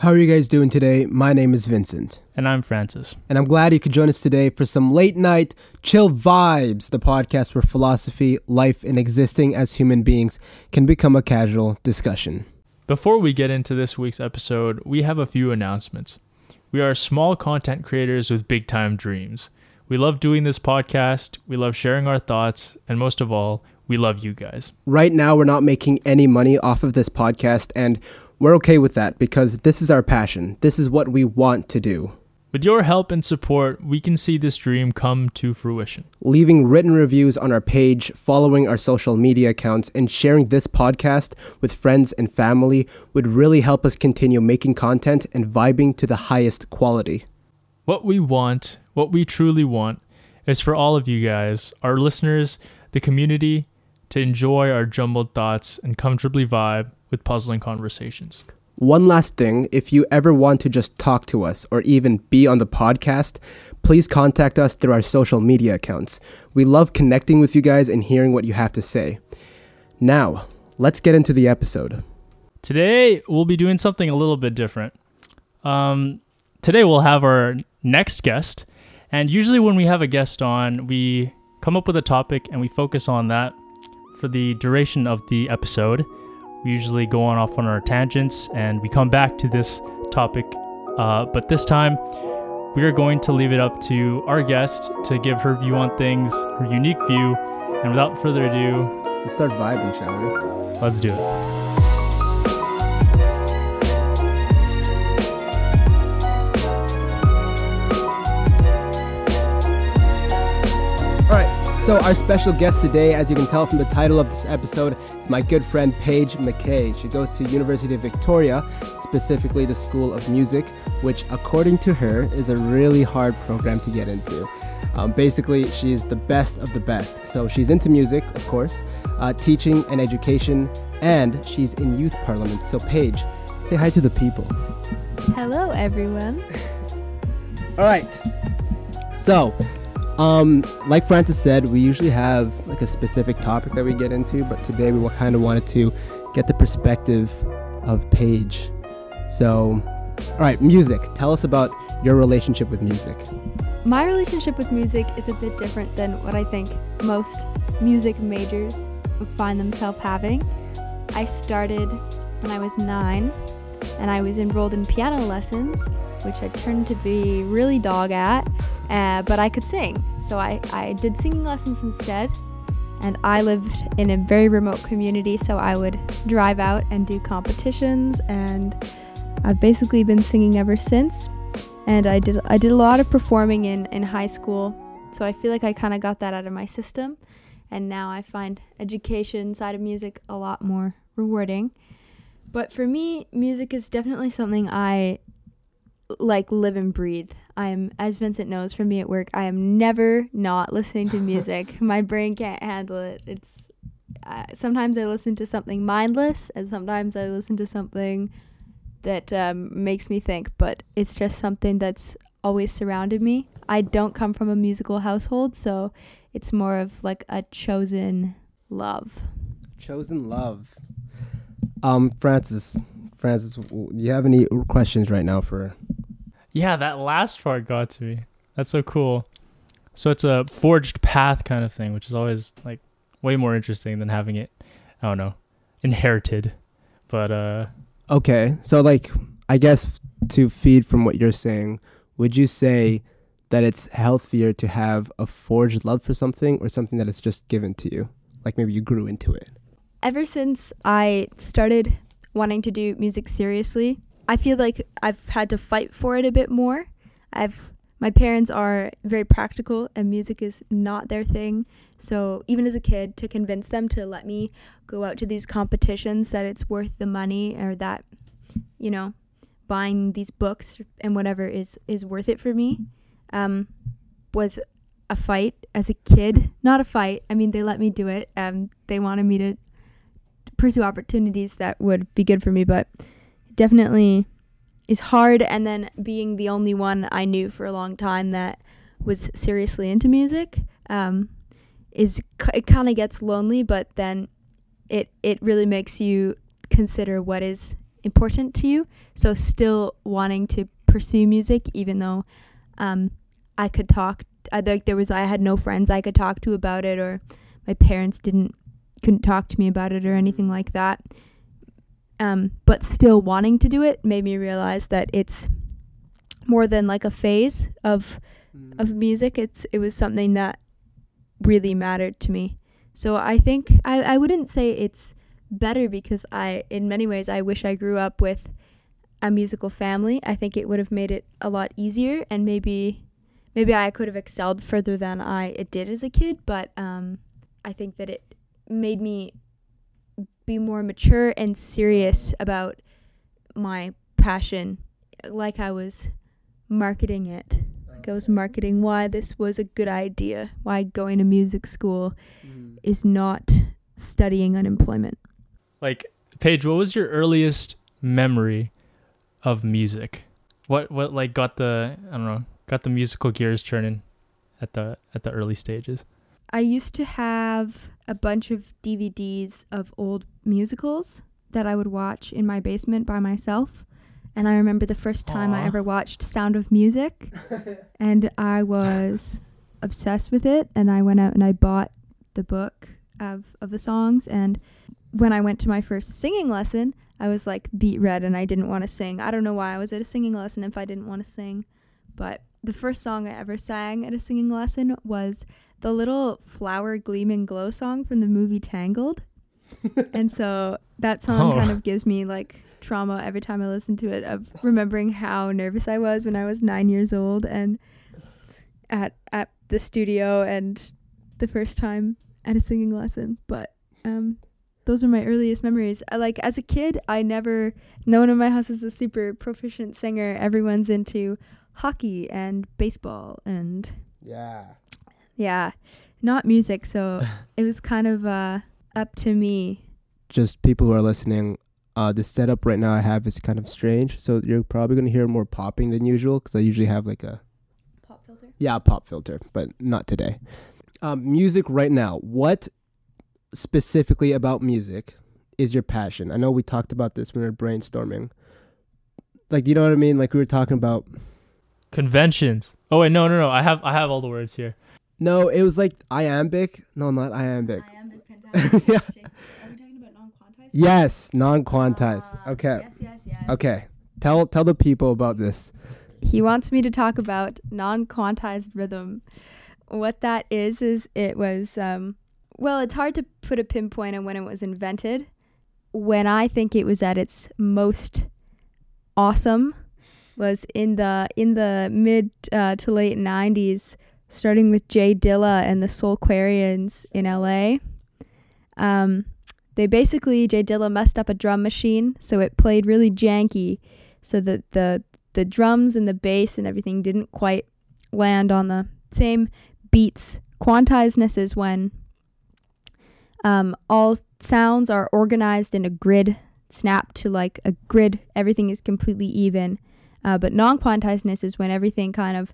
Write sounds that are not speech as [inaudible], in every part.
How are you guys doing today? My name is Vincent. And I'm Francis. And I'm glad you could join us today for some late night chill vibes, the podcast where philosophy, life, and existing as human beings can become a casual discussion. Before we get into this week's episode, we have a few announcements. We are small content creators with big time dreams. We love doing this podcast, we love sharing our thoughts, and most of all, we love you guys. Right now, we're not making any money off of this podcast, and we're okay with that because this is our passion. This is what we want to do. With your help and support, we can see this dream come to fruition. Leaving written reviews on our page, following our social media accounts, and sharing this podcast with friends and family would really help us continue making content and vibing to the highest quality. What we want, what we truly want, is for all of you guys, our listeners, the community, to enjoy our jumbled thoughts and comfortably vibe with puzzling conversations. One last thing if you ever want to just talk to us or even be on the podcast, please contact us through our social media accounts. We love connecting with you guys and hearing what you have to say. Now, let's get into the episode. Today, we'll be doing something a little bit different. Um, today, we'll have our next guest. And usually, when we have a guest on, we come up with a topic and we focus on that for the duration of the episode. We usually go on off on our tangents and we come back to this topic. Uh, but this time, we are going to leave it up to our guest to give her view on things, her unique view. And without further ado, let's start vibing, shall we? Let's do it. So, our special guest today, as you can tell from the title of this episode, is my good friend Paige McKay. She goes to University of Victoria, specifically the School of Music, which, according to her, is a really hard program to get into. Um, basically, she's the best of the best. So, she's into music, of course, uh, teaching and education, and she's in youth parliament. So, Paige, say hi to the people. Hello, everyone. [laughs] All right. So, um, like Francis said, we usually have like a specific topic that we get into, but today we kind of wanted to get the perspective of Paige. So, all right, music. Tell us about your relationship with music. My relationship with music is a bit different than what I think most music majors find themselves having. I started when I was nine, and I was enrolled in piano lessons, which I turned to be really dog at uh, but I could sing. So I, I did singing lessons instead. And I lived in a very remote community, so I would drive out and do competitions. And I've basically been singing ever since. And I did I did a lot of performing in, in high school, so I feel like I kind of got that out of my system. And now I find education side of music a lot more rewarding. But for me, music is definitely something I like live and breathe. I am, as Vincent knows from me at work, I am never not listening to music. [laughs] My brain can't handle it. It's uh, sometimes I listen to something mindless, and sometimes I listen to something that um, makes me think. But it's just something that's always surrounded me. I don't come from a musical household, so it's more of like a chosen love. Chosen love. Um, Francis, Francis, do you have any questions right now for yeah, that last part got to me. That's so cool. So it's a forged path kind of thing, which is always like way more interesting than having it, I don't know, inherited. But uh Okay. So like I guess to feed from what you're saying, would you say that it's healthier to have a forged love for something or something that is just given to you? Like maybe you grew into it. Ever since I started wanting to do music seriously, I feel like I've had to fight for it a bit more. I've my parents are very practical and music is not their thing. So even as a kid to convince them to let me go out to these competitions that it's worth the money or that you know buying these books and whatever is is worth it for me um, was a fight as a kid. Not a fight. I mean, they let me do it. Um, they wanted me to pursue opportunities that would be good for me, but definitely is hard. And then being the only one I knew for a long time that was seriously into music um, is it kind of gets lonely, but then it it really makes you consider what is important to you. So still wanting to pursue music, even though um, I could talk. I like there was I had no friends I could talk to about it, or my parents didn't couldn't talk to me about it or anything like that. Um, but still wanting to do it made me realize that it's more than like a phase of of music. It's it was something that really mattered to me. So I think I, I wouldn't say it's better because I in many ways I wish I grew up with a musical family. I think it would have made it a lot easier and maybe maybe I could have excelled further than I it did as a kid, but um, I think that it made me be more mature and serious about my passion like I was marketing it. Like I was marketing why this was a good idea, why going to music school Mm. is not studying unemployment. Like, Paige, what was your earliest memory of music? What what like got the I don't know got the musical gears turning at the at the early stages? I used to have a bunch of DVDs of old musicals that I would watch in my basement by myself. And I remember the first time I ever watched Sound of Music, [laughs] and I was obsessed with it. And I went out and I bought the book of, of the songs. And when I went to my first singing lesson, I was like beet red and I didn't want to sing. I don't know why I was at a singing lesson if I didn't want to sing. But the first song I ever sang at a singing lesson was the little flower gleam and glow song from the movie Tangled. and so that song Oh. kind of gives me like trauma every time I listen to it of remembering how nervous I was when I was 9 years old and at at the studio and the first time at a singing lesson. But um those are my earliest memories. I like as a kid, I never no one in my house is a super proficient singer. Everyone's into hockey and baseball and Yeah. Yeah, not music. So [laughs] it was kind of uh, up to me. Just people who are listening, uh, the setup right now I have is kind of strange. So you're probably going to hear more popping than usual because I usually have like a Pop filter. Yeah, a pop filter, but not today. Um, music right now. What specifically about music is your passion? I know we talked about this when we were brainstorming. Like, you know what I mean? Like we were talking about. Conventions. Oh wait, no, no, no. I have I have all the words here. No, it was like iambic. No, not iambic. Iambic [laughs] Yeah. Are we talking about non-quantized? Yes, non-quantized. Ah, okay, Yes, yes, yes. okay. Tell tell the people about this. He wants me to talk about non-quantized rhythm. What that is is it was um well, it's hard to put a pinpoint on when it was invented. When I think it was at its most awesome was in the in the mid uh, to late 90s starting with Jay Dilla and the Soulquarians in LA. Um they basically Jay Dilla messed up a drum machine so it played really janky so that the the drums and the bass and everything didn't quite land on the same beats. Quantizedness is when um, all sounds are organized in a grid, snapped to like a grid. Everything is completely even. Uh, but non-quantizedness is when everything kind of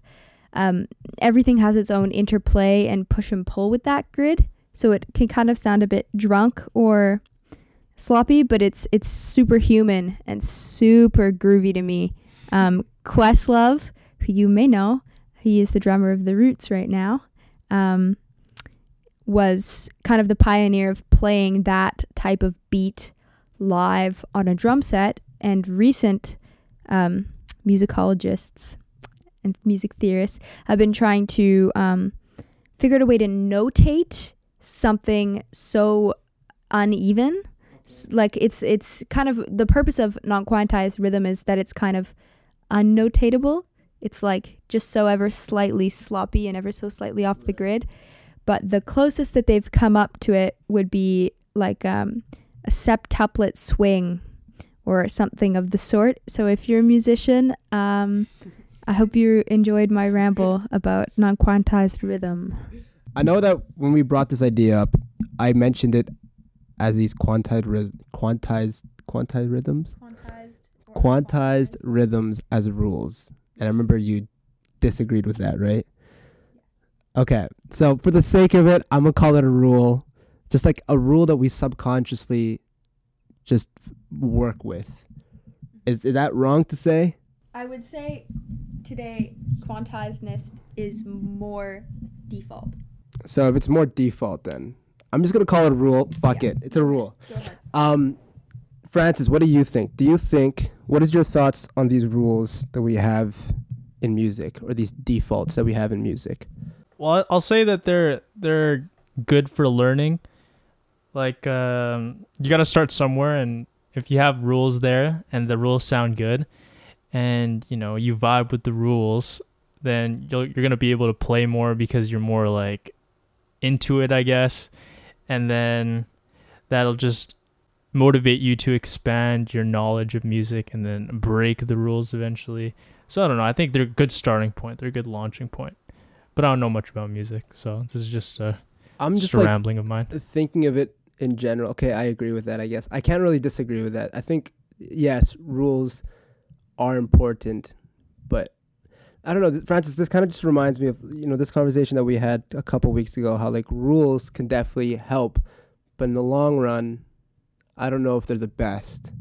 um, everything has its own interplay and push and pull with that grid. So it can kind of sound a bit drunk or sloppy, but it's it's superhuman and super groovy to me. Um, Questlove, who you may know, he is the drummer of the Roots right now, um, was kind of the pioneer of playing that type of beat live on a drum set. And recent um, musicologists and music theorists have been trying to um, figure out a way to notate something so uneven. Like it's it's kind of the purpose of non-quantized rhythm is that it's kind of unnotatable. It's like just so ever slightly sloppy and ever so slightly off the grid. But the closest that they've come up to it would be like um, a septuplet swing or something of the sort. So if you're a musician, um, I hope you enjoyed my ramble about non-quantized rhythm. I know that when we brought this idea up, I mentioned it as these quantized ris- quantized quantized rhythms. quantized rhythms as rules. And I remember you disagreed with that, right? Okay. So for the sake of it, I'm going to call it a rule. Just like a rule that we subconsciously just work with. Is, is that wrong to say? I would say today quantizedness is more default. So if it's more default, then I'm just gonna call it a rule. Fuck Yeah. it, it's a rule. Um, Francis, what do you think? Do you think what is your thoughts on these rules that we have in music or these defaults that we have in music? Well, I'll say that they're they're good for learning. Like um, you got to start somewhere, and if you have rules there and the rules sound good, and you know you vibe with the rules, then you'll, you're gonna be able to play more because you're more like into it, I guess, and then that'll just motivate you to expand your knowledge of music and then break the rules eventually. So I don't know. I think they're a good starting point. They're a good launching point but I don't know much about music, so this is just a, I'm just just a like rambling of mine. thinking of it in general. Okay, I agree with that. I guess I can't really disagree with that. I think yes, rules are important, but I don't know, Francis. This kind of just reminds me of you know this conversation that we had a couple weeks ago. How like rules can definitely help, but in the long run, I don't know if they're the best.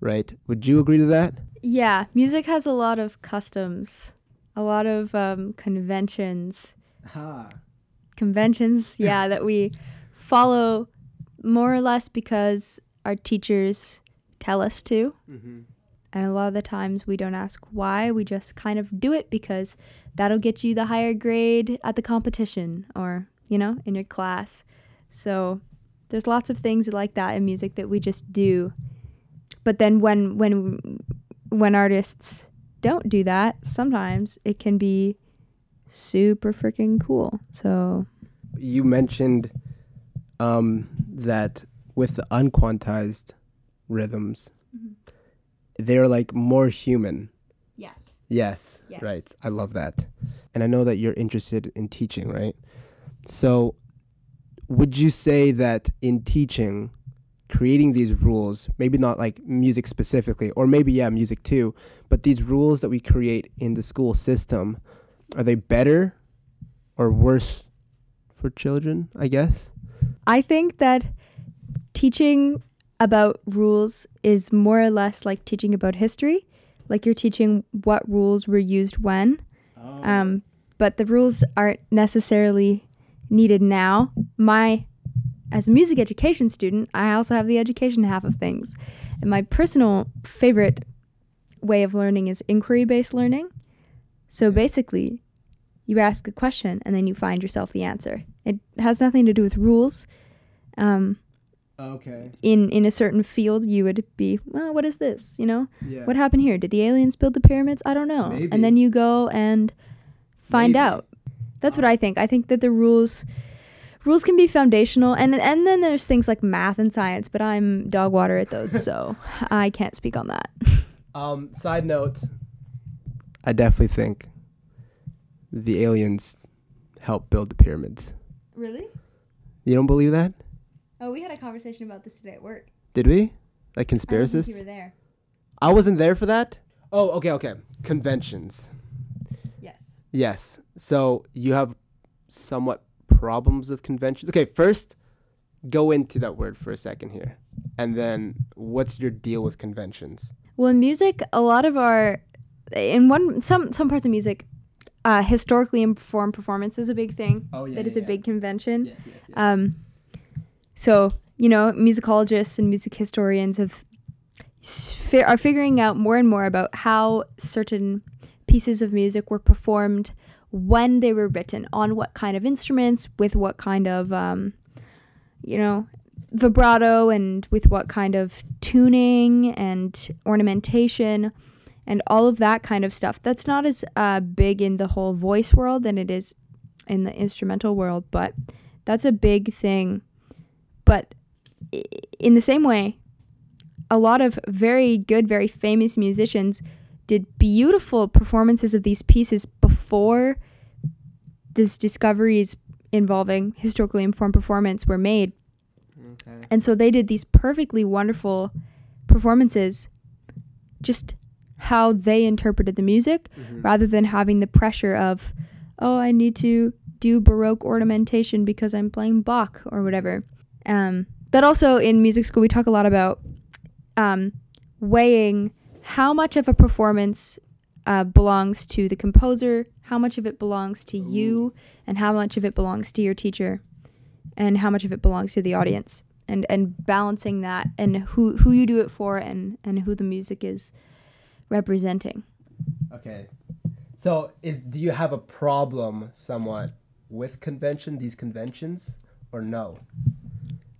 Right? Would you agree to that? Yeah, music has a lot of customs, a lot of um, conventions. Ha. Conventions, [laughs] yeah, that we follow more or less because our teachers tell us to. Mm-hmm. And a lot of the times we don't ask why, we just kind of do it because that'll get you the higher grade at the competition or, you know, in your class. So there's lots of things like that in music that we just do. But then when when when artists don't do that, sometimes it can be super freaking cool. So You mentioned um, that with the unquantized rhythms, they're like more human. yes. Yes, Yes. right. I love that. And I know that you're interested in teaching, right? So, would you say that in teaching, creating these rules, maybe not like music specifically, or maybe, yeah, music too, but these rules that we create in the school system, are they better or worse for children, I guess? I think that teaching about rules is more or less like teaching about history. Like you're teaching what rules were used when, um, but the rules aren't necessarily needed now. My, as a music education student, I also have the education half of things. And my personal favorite way of learning is inquiry based learning. So basically, you ask a question and then you find yourself the answer. It has nothing to do with rules. Um, okay. in in a certain field, you would be, well, what is this? You know, Yeah. what happened here? Did the aliens build the pyramids? I don't know. Maybe. And then you go and find Maybe. out. That's what I think. I think that the rules rules can be foundational, and and then there's things like math and science, but I'm dog water at those, so [laughs] I can't speak on that. Um, side note, I definitely think the aliens helped build the pyramids. Really? You don't believe that? Oh, we had a conversation about this today at work. Did we? Like conspiracists? there. I wasn't there for that. Oh, okay, okay. Conventions. Yes. Yes. So you have somewhat problems with conventions. Okay, first go into that word for a second here. And then what's your deal with conventions? Well, in music, a lot of our in one some some parts of music, uh, historically informed performance is a big thing. Oh yeah. that is a big convention. Yes, yes, yes. Um, so you know, musicologists and music historians have fi- are figuring out more and more about how certain pieces of music were performed when they were written on what kind of instruments with what kind of um, you know vibrato and with what kind of tuning and ornamentation and all of that kind of stuff. That's not as uh, big in the whole voice world than it is in the instrumental world but that's a big thing but in the same way a lot of very good very famous musicians did beautiful performances of these pieces before these discoveries involving historically informed performance were made Okay. and so they did these perfectly wonderful performances, just how they interpreted the music, Mhm. rather than having the pressure of, oh, I need to do Baroque ornamentation because I'm playing Bach or whatever. Um, that also in music school, we talk a lot about um, weighing how much of a performance uh, belongs to the composer, how much of it belongs to you, and how much of it belongs to your teacher, and how much of it belongs to the audience, and and balancing that, and who who you do it for, and and who the music is representing. Okay. So, is do you have a problem somewhat with convention, these conventions, or no?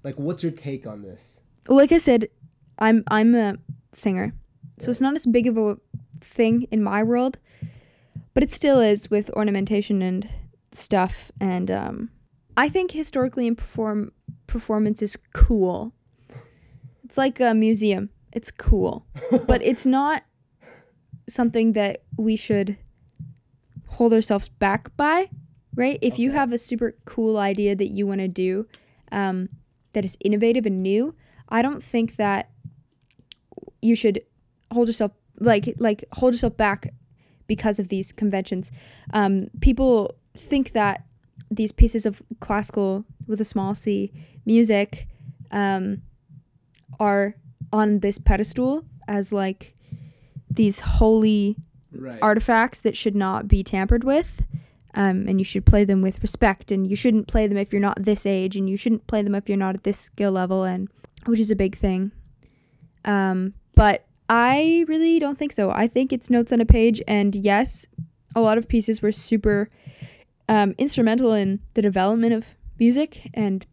Like, what's your take on this? Like I said, I'm I'm a singer, so it's not as big of a thing in my world, but it still is with ornamentation and stuff. And um, I think historically in perform performance is cool. It's like a museum. It's cool, [laughs] but it's not something that we should hold ourselves back by, right? If you have a super cool idea that you want to do, um, that is innovative and new, I don't think that you should hold yourself like like hold yourself back because of these conventions. Um, people think that these pieces of classical with a small c music um, are on this pedestal as like these holy Right. artifacts that should not be tampered with. Um, and you should play them with respect, and you shouldn't play them if you're not this age, and you shouldn't play them if you're not at this skill level, and which is a big thing. Um, but I really don't think so. I think it's notes on a page, and yes, a lot of pieces were super um, instrumental in the development of music, and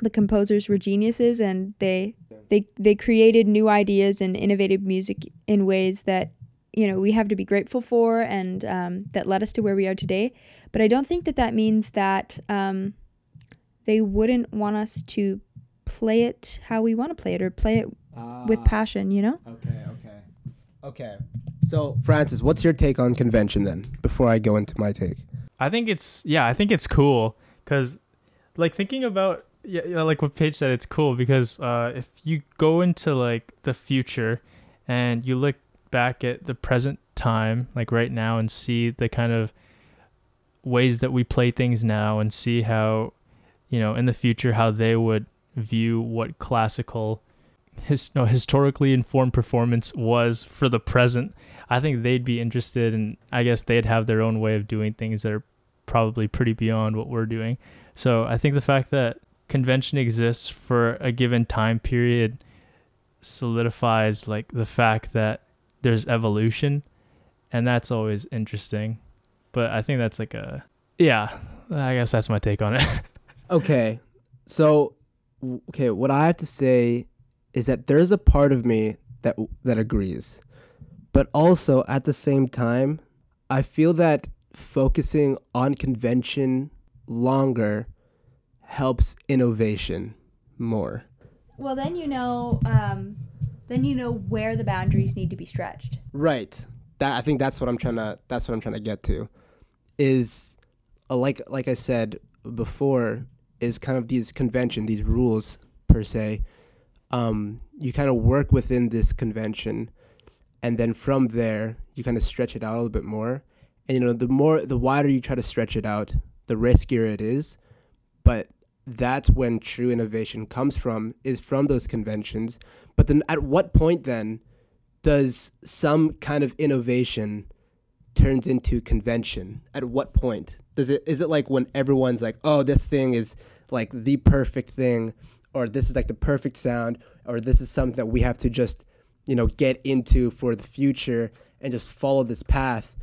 the composers were geniuses, and they they they created new ideas and innovative music in ways that you know we have to be grateful for, and um, that led us to where we are today. But I don't think that that means that um, they wouldn't want us to play it how we want to play it or play it with Ah, passion. You know. Okay, okay. Okay. So, Francis, what's your take on convention then, before I go into my take? I think it's yeah, I think it's cool because like thinking about yeah, yeah, like what Paige said, it's cool because uh, if you go into like the future and you look back at the present time, like right now, and see the kind of ways that we play things now, and see how you know in the future how they would view what classical his no historically informed performance was for the present I think they'd be interested and I guess they'd have their own way of doing things that are probably pretty beyond what we're doing. So I think the fact that convention exists for a given time period solidifies like the fact that there's evolution and that's always interesting. But I think that's like a yeah, I guess that's my take on it. [laughs] Okay. So, okay, what I have to say is that there's a part of me that that agrees. But also at the same time, I feel that focusing on convention longer helps innovation more. Well, then you know. Um, then you know where the boundaries need to be stretched. Right. That I think that's what I'm trying to that's what I'm trying to get to is uh, like like I said before is kind of these convention these rules per se um you kind of work within this convention and then from there you kind of stretch it out a little bit more and you know the more the wider you try to stretch it out the riskier it is but that's when true innovation comes from is from those conventions. But then at what point then does some kind of innovation turns into convention? At what point? Does it is it like when everyone's like oh this thing is like the perfect thing or this is like the perfect sound or this is something that we have to just you know get into for the future and just follow this path?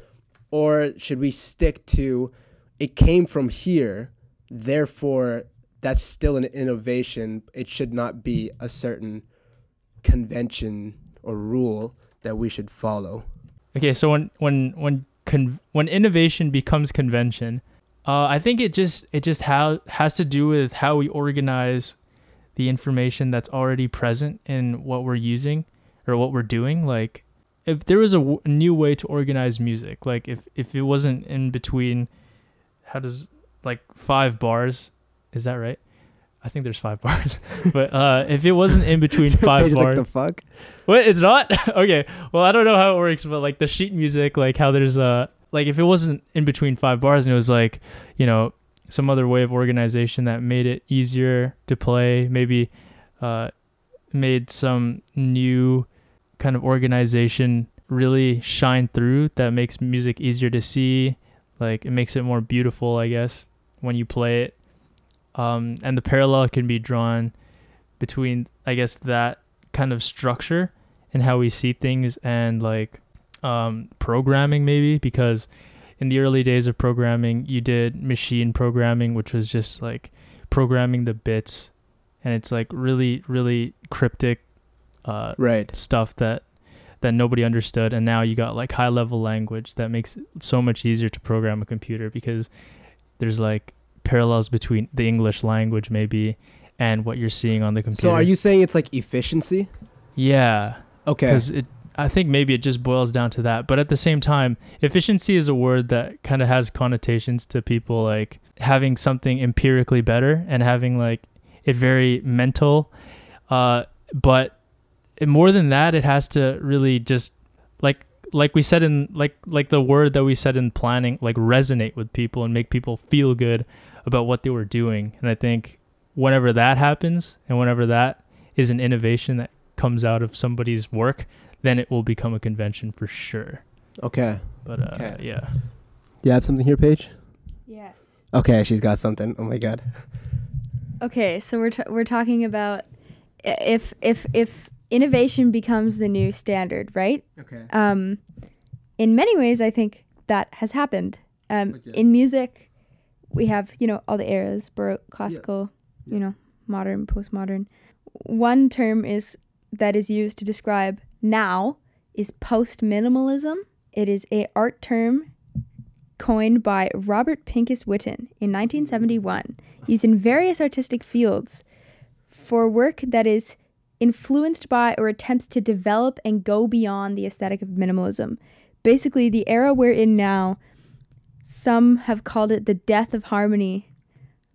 Or should we stick to it came from here therefore that's still an innovation it should not be a certain convention or rule that we should follow Okay, so when when when con- when innovation becomes convention, uh, I think it just it just how has to do with how we organize the information that's already present in what we're using or what we're doing. Like, if there was a new way to organize music, like if if it wasn't in between, how does like five bars? Is that right? I think there's five [laughs] bars, but uh, if it wasn't in between [laughs] five bars, like the fuck what? It's not? [laughs] okay. Well, I don't know how it works, but like the sheet music, like how there's a like if it wasn't in between five bars and it was like, you know, some other way of organization that made it easier to play, maybe uh made some new kind of organization really shine through that makes music easier to see like it makes it more beautiful i guess when you play it um, and the parallel can be drawn between i guess that kind of structure and how we see things and like um, programming maybe because in the early days of programming you did machine programming which was just like programming the bits and it's like really really cryptic uh, Right. stuff that that nobody understood and now you got like high level language that makes it so much easier to program a computer because there's like parallels between the english language maybe and what you're seeing on the computer So are you saying it's like efficiency? yeah Okay. because it i think maybe it just boils down to that but at the same time efficiency is a word that kind of has connotations to people like having something empirically better and having like it very mental uh but more than that it has to really just like like we said in like like the word that we said in planning like resonate with people and make people feel good about what they were doing and i think whenever that happens and whenever that is an innovation that comes out of somebody's work then it will become a convention for sure Okay. but uh Okay. yeah Do you have something here, Paige? Yes. Okay, she's got something. Oh my god. Okay, so we're t- we're talking about if if if innovation becomes the new standard, right? Okay. Um, in many ways, I think that has happened. Um, Like in music, we have you know all the eras: baroque, classical, you know, modern, postmodern. One term is that is used to describe now is post minimalism. It is a art term coined by Robert Pincus Witten in 1971, used in various artistic fields for work that is influenced by or attempts to develop and go beyond the aesthetic of minimalism. Basically, the era we're in now, some have called it the death of harmony.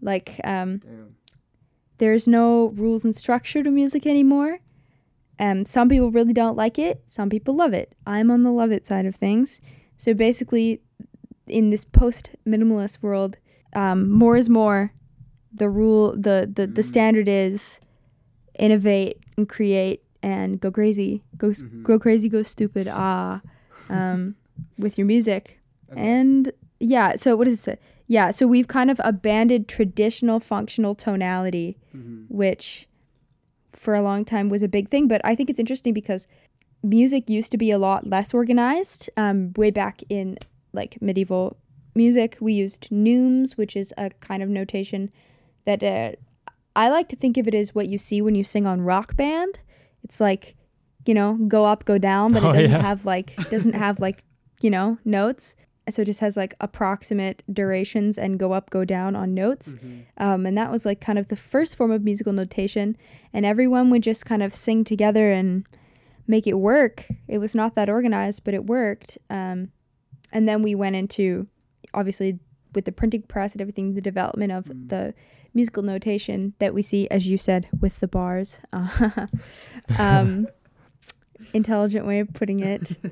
Like, um, there's no rules and structure to music anymore. Um, some people really don't like it. Some people love it. I'm on the love it side of things. So basically, in this post minimalist world, um, more is more. The rule, the the, the Mm. standard is innovate and create and go crazy, go s Mhm. go crazy, go stupid. Ah, um, [laughs] with your music. And yeah, so what is it? Yeah, so we've kind of abandoned traditional functional tonality, Mhm. which for a long time was a big thing. But I think it's interesting because music used to be a lot less organized. Um, way back in like medieval music, we used neumes, which is a kind of notation that uh, I like to think of it as what you see when you sing on rock band. It's like, you know, go up, go down, but it Oh, doesn't yeah. have like doesn't have like, you know, notes. So it just has like approximate durations and go up, go down on notes. Mhm. Um, and that was like kind of the first form of musical notation. And everyone would just kind of sing together and make it work. It was not that organized, but it worked. Um, and then we went into, obviously, with the printing press and everything, the development of Mm. the musical notation that we see, as you said, with the bars. [laughs] Um, [laughs] intelligent way of putting it. [laughs]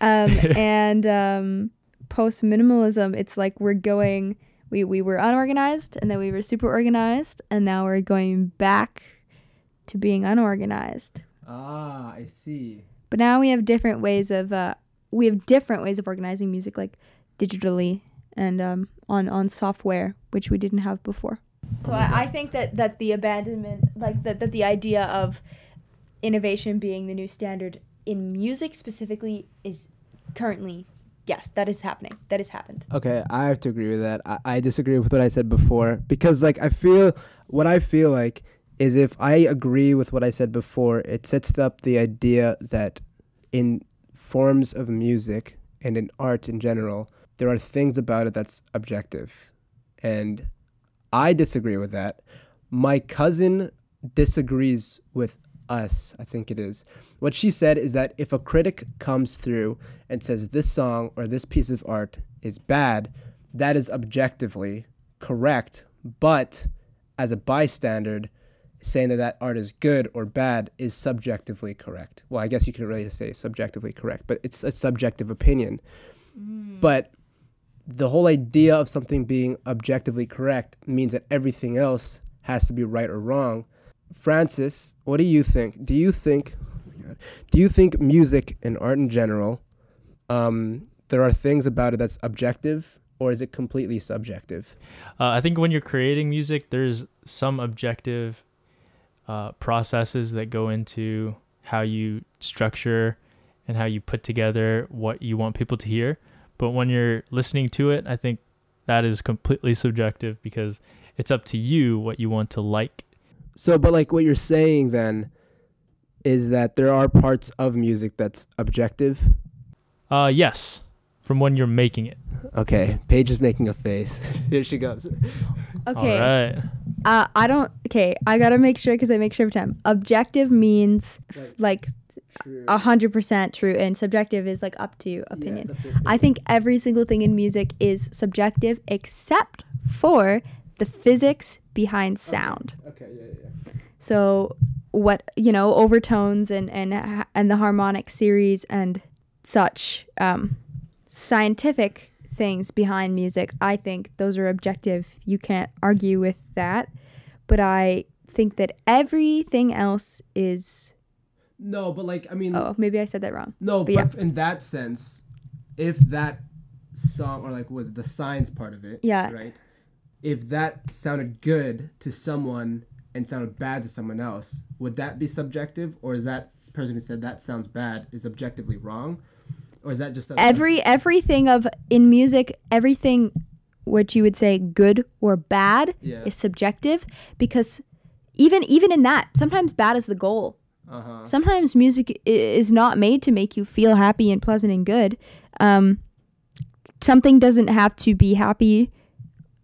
Um, and um, post minimalism, it's like we're going, we, we were unorganized and then we were super organized, and now we're going back to being unorganized. Ah, I see. But now we have different ways of, uh, we have different ways of organizing music, like digitally and um, on, on software, which we didn't have before. So I, I think that, that the abandonment, like that, that the idea of innovation being the new standard in music specifically is currently, yes, that is happening. That has happened. Okay, I have to agree with that. I, I disagree with what I said before because, like, I feel what I feel like is if I agree with what I said before, it sets up the idea that in forms of music and in art in general, there are things about it that's objective. And I disagree with that. My cousin disagrees with us, I think it is. What she said is that if a critic comes through and says this song or this piece of art is bad, that is objectively correct. But as a bystander, saying that that art is good or bad is subjectively correct. Well, I guess you could really say subjectively correct, but it's a subjective opinion. Mm. But the whole idea of something being objectively correct means that everything else has to be right or wrong. Francis, what do you think? Do you think? Do you think music and art in general, um, there are things about it that's objective, or is it completely subjective? Uh, I think when you're creating music, there's some objective uh, processes that go into how you structure and how you put together what you want people to hear. But when you're listening to it, I think that is completely subjective because it's up to you what you want to like. So, but like what you're saying then is that there are parts of music that's objective. Uh, yes, from when you're making it. Okay, Paige is making a face. [laughs] Here she goes. Okay. All right. Uh, I don't. Okay, I gotta make sure because I make sure every time. Objective means like a hundred percent true, and subjective is like up to opinion. I think every single thing in music is subjective except for the physics behind sound. Okay, yeah, yeah. So what you know, overtones and and and the harmonic series and such um, scientific things behind music. I think those are objective. You can't argue with that. But I think that everything else is. No, but like I mean, Oh, maybe I said that wrong. no, but but yeah. in that sense, if that song or like was the science part of it, Yeah. right? If that sounded good to someone and sounded bad to someone else, would that be subjective, or is that person who said that sounds bad is objectively wrong, or is that just a, Every everything of in music, everything what you would say good or bad yeah? is subjective because even even in that, sometimes bad is the goal. Uh huh. sometimes music i- is not made to make you feel happy and pleasant and good. Um, something doesn't have to be happy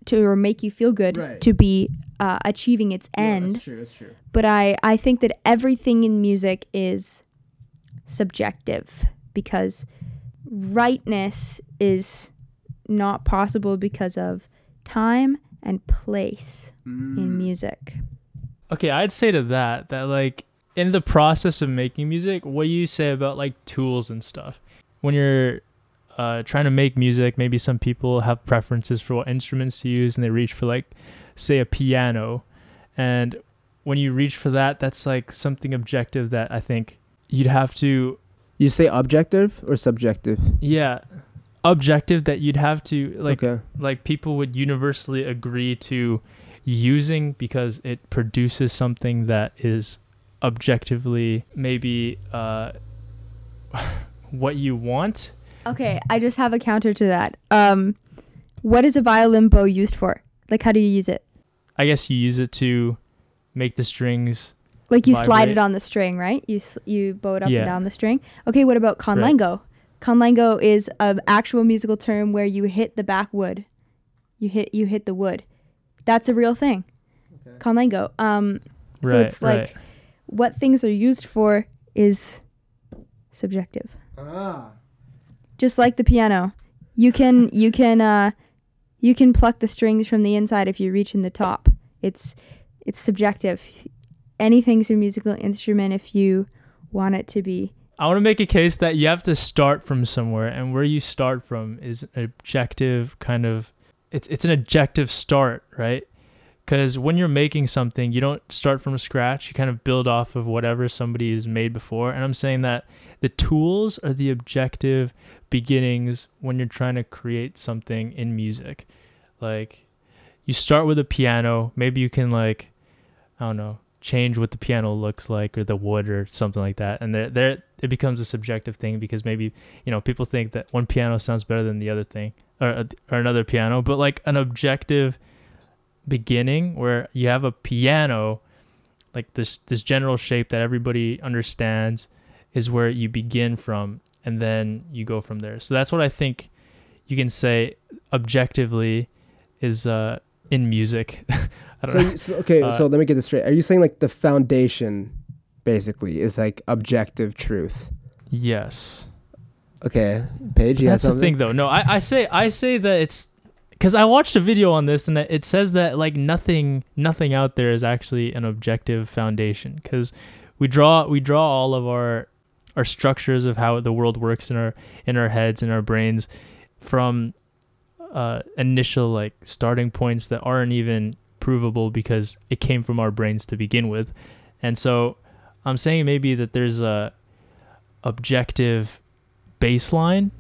to or make you feel good Right. to be uh, achieving its end. that's true. That's true. but I, I think that everything in music is subjective because rightness is not possible because of time and place Mm. in music. Okay, I'd say to that that like in the process of making music, what do you say about like tools and stuff? When you're uh, trying to make music, maybe some people have preferences for what instruments to use and they reach for like say a piano. And when you reach for that, that's like something objective that I think you'd have to You say objective or subjective? yeah, objective that you'd have to like okay. like people would universally agree to using because it produces something that is objectively maybe uh [laughs] what you want Okay, I just have a counter to that. Um, what is a violin bow used for? Like, how do you use it? i guess you use it to make the strings Like you slide it on the string, right? You s- you bow it up Yeah. and down the string. Okay, what about col legno? Conlango is an actual musical term where you hit the back wood. You hit you hit the wood. That's a real thing. Okay. Col legno. Um, right so it's like right what things are used for is subjective. Ah. Just like the piano. You can you can uh you can pluck the strings from the inside if you reach in the top. It's it's subjective. Anything's a musical instrument if you want it to be. I want to make a case that you have to start from somewhere and where you start from is an objective kind of it's it's an objective start right because when you're making something you don't start from scratch. You kind of build off of whatever somebody has made before. And i'm saying that the tools are the objective beginnings when you're trying to create something in music. Like you start with a piano. Maybe you can like i don't know change what the piano looks like or the wood or something like that. And there there it becomes a subjective thing because maybe you know people think that one piano sounds better than the other thing or or another piano. But like an objective beginning where you have a piano like this this general shape that everybody understands is where you begin from and then you go from there. So that's what i think you can say objectively is uh in music. [laughs] I don't So, know. so okay, Uh, so let me get this straight. Are you saying like the foundation, basically, is like objective truth? yes. Okay, you that's the thing though. No i, I say i say that it's because i watched a video on this and it says that like nothing nothing out there is actually an objective foundation because we draw we draw all of our our structures of how the world works in our in our heads and our brains from uh initial like starting points that aren't even provable because it came from our brains to begin with and so i'm saying maybe that there's a objective baseline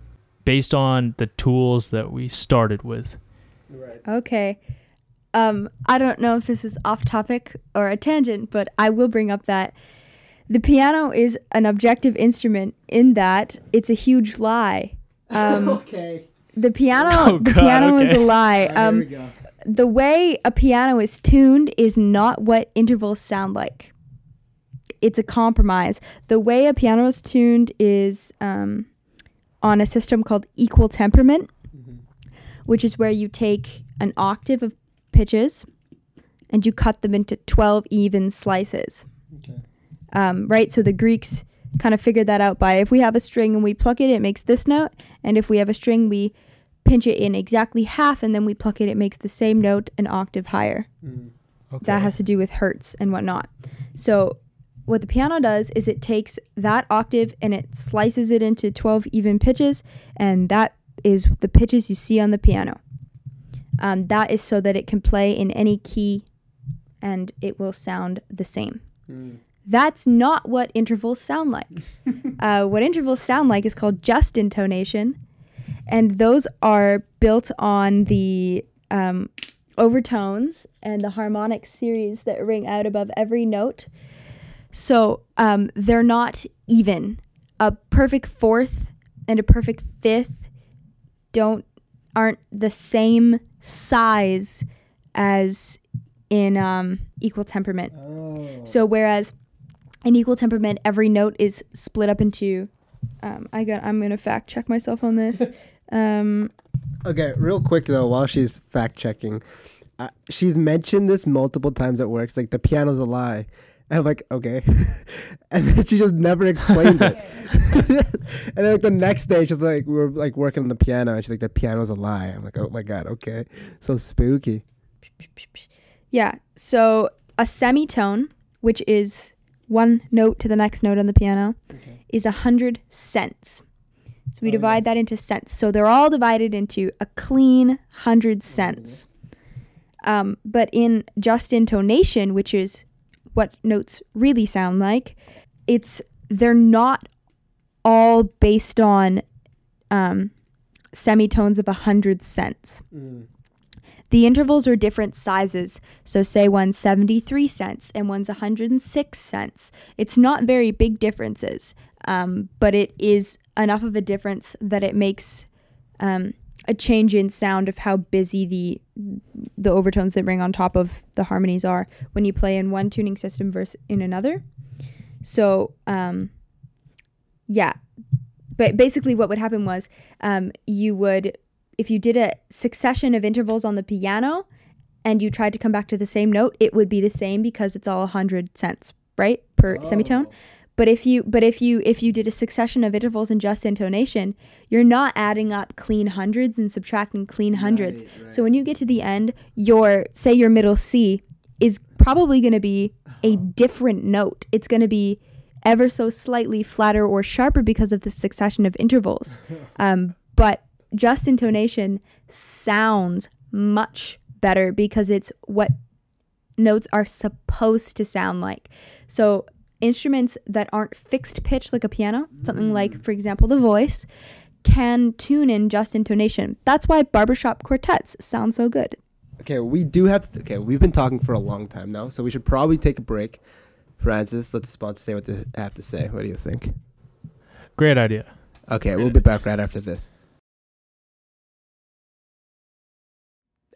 based on the tools that we started with. Right. Okay. Um, I don't know if this is off topic or a tangent, but I will bring up that the piano is an objective instrument in that it's a huge lie. [laughs] Um, okay. the piano, Oh, the God, piano is a okay. lie. Alright, here Um, we go. the way a piano is tuned is not what intervals sound like. It's a compromise. The way a piano is tuned is um, on a system called equal temperament. Which is where you take an octave of pitches and you cut them into 12 even slices. Okay. Um, right? So the Greeks kind of figured that out by if we have a string and we pluck it, it makes this note. And if we have a string, we pinch it in exactly half and then we pluck it, it makes the same note an octave higher. Mhm. Okay. That has to do with hertz and whatnot. So what the piano does is it takes that octave and it slices it into 12 even pitches, and that is the pitches you see on the piano. Um, that is so that it can play in any key and it will sound the same. Mm. That's not what intervals sound like. [laughs] uh, what intervals sound like is called just intonation, and those are built on the um, overtones and the harmonic series that ring out above every note. So um, they're not even. A perfect fourth and a perfect fifth don't aren't the same size as in um, equal temperament. Oh. So whereas in equal temperament, every note is split up into. Um, I got. I'm gonna fact check myself on this. [laughs] Um, Okay, real quick though, while she's fact checking, uh, she's mentioned this multiple times at work. It's like the piano's a lie. And [laughs] I'm like, okay, [laughs] and then she just never explained it. [laughs] and then like the next day, she's like, we were like working on the piano, and she's like, the piano's a lie. I'm like, oh my god, okay, so spooky. yeah. So a semitone, which is one note to the next note on the piano, Okay. is a hundred cents. So we Oh, divide yes. that into cents. So they're all divided into a clean hundred cents. Um, but in just intonation, which is what notes really sound like, it's they're not all based on um, semitones of a hundred cents. Mm. The intervals are different sizes. So say one's 73 cents and one's 106 cents. It's not very big differences, um, but it is enough of a difference that it makes um, a change in sound of how busy the the overtones that ring on top of the harmonies are when you play in one tuning system versus in another. So um, yeah, but basically what would happen was um, you would if you did a succession of intervals on the piano and you tried to come back to the same note, it would be the same because it's all 100 cents, right? Per semitone. But if you but if you if you did a succession of intervals in just intonation, you're not adding up clean hundreds and subtracting clean hundreds. Right, right. So when you get to the end, your say your middle C is probably going to be a different note. It's going to be ever so slightly flatter or sharper because of the succession of intervals. [laughs] Um, but just intonation sounds much better because it's what notes are supposed to sound like. So instruments that aren't fixed pitch like a piano, something like for example the voice, can tune in just intonation. That's why barbershop quartets sound so good. Okay, we do have. To, okay, we've been talking for a long time now, so we should probably take a break. Francis, let the sponsor say what they have to say. What do you think? Great idea. Okay, we'll be back right after this.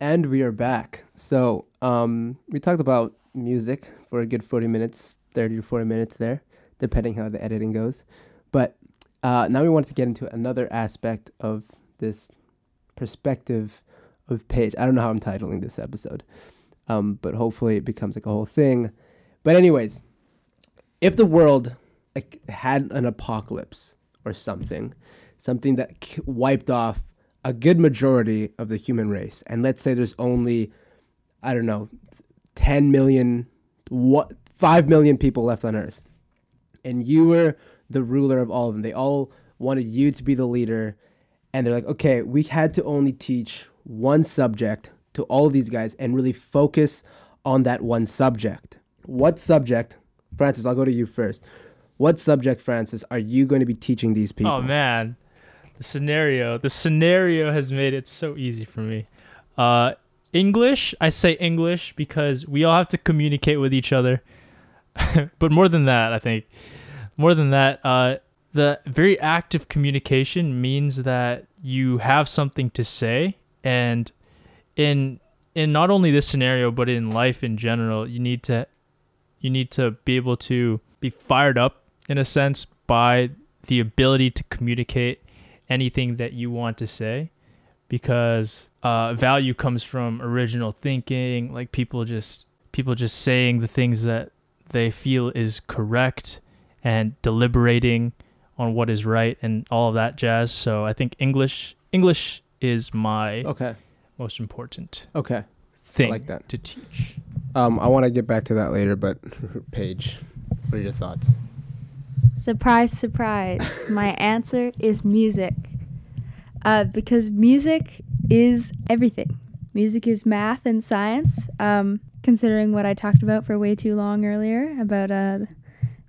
And we are back. So, um, we talked about music for a good 40 minutes, 30 to 40 minutes there, depending how the editing goes. But uh, now we want to get into another aspect of this perspective of Paige. I don't know how I'm titling this episode, um, but hopefully it becomes like a whole thing. But, anyways, if the world like, had an apocalypse or something, something that k- wiped off a good majority of the human race, and let's say there's only, I don't know, 10 million, what, 5 million people left on Earth, and you were the ruler of all of them, they all wanted you to be the leader, and they're like, okay, we had to only teach one subject to all of these guys and really focus on that one subject. What subject, Francis, I'll go to you first. What subject, Francis, are you going to be teaching these people? Oh man, the scenario. The scenario has made it so easy for me. Uh, English. I say English because we all have to communicate with each other. [laughs] but more than that, I think more than that, uh, the very active communication means that you have something to say, and in in not only this scenario but in life in general, you need to you need to be able to be fired up in a sense by the ability to communicate anything that you want to say. Because uh, value comes from original thinking like people just people just saying the things that they feel is correct and deliberating on what is right and all of that jazz so i think english english is my Okay. most important Okay. thing like that. to teach Um, I want to get back to that later, but [laughs] Paige, what are your thoughts? Surprise, surprise. My answer is music. Uh, because music is everything. Music is math and science. Um, considering what I talked about for way too long earlier about uh,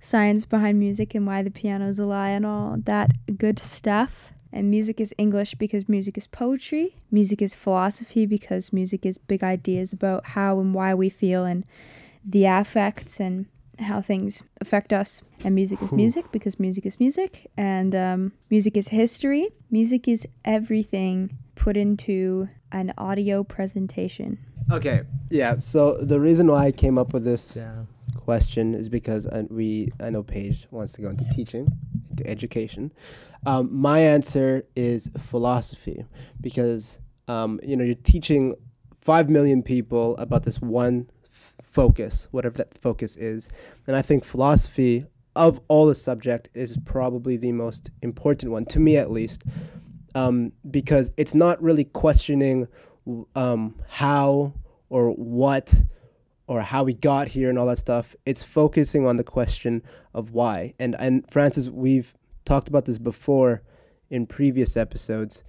science behind music and why the piano's a lie and all that good stuff. And music is English because music is poetry. Music is philosophy because music is big ideas about how and why we feel and the affects and how things affect us. And music is music because music is music. And um, music is history. Music is everything put into an audio presentation. Okay. Yeah. So the reason why I came up with this yeah question is because I, we I know Paige wants to go into teaching, into education. Um, my answer is philosophy because um, you know you're teaching five million people about this one f- focus, whatever that focus is, and I think philosophy of all the subject is probably the most important one to me at least, um, because it's not really questioning um, how or what or how we got here and all that stuff. It's focusing on the question of why. And and Francis, we've talked about this before in previous episodes.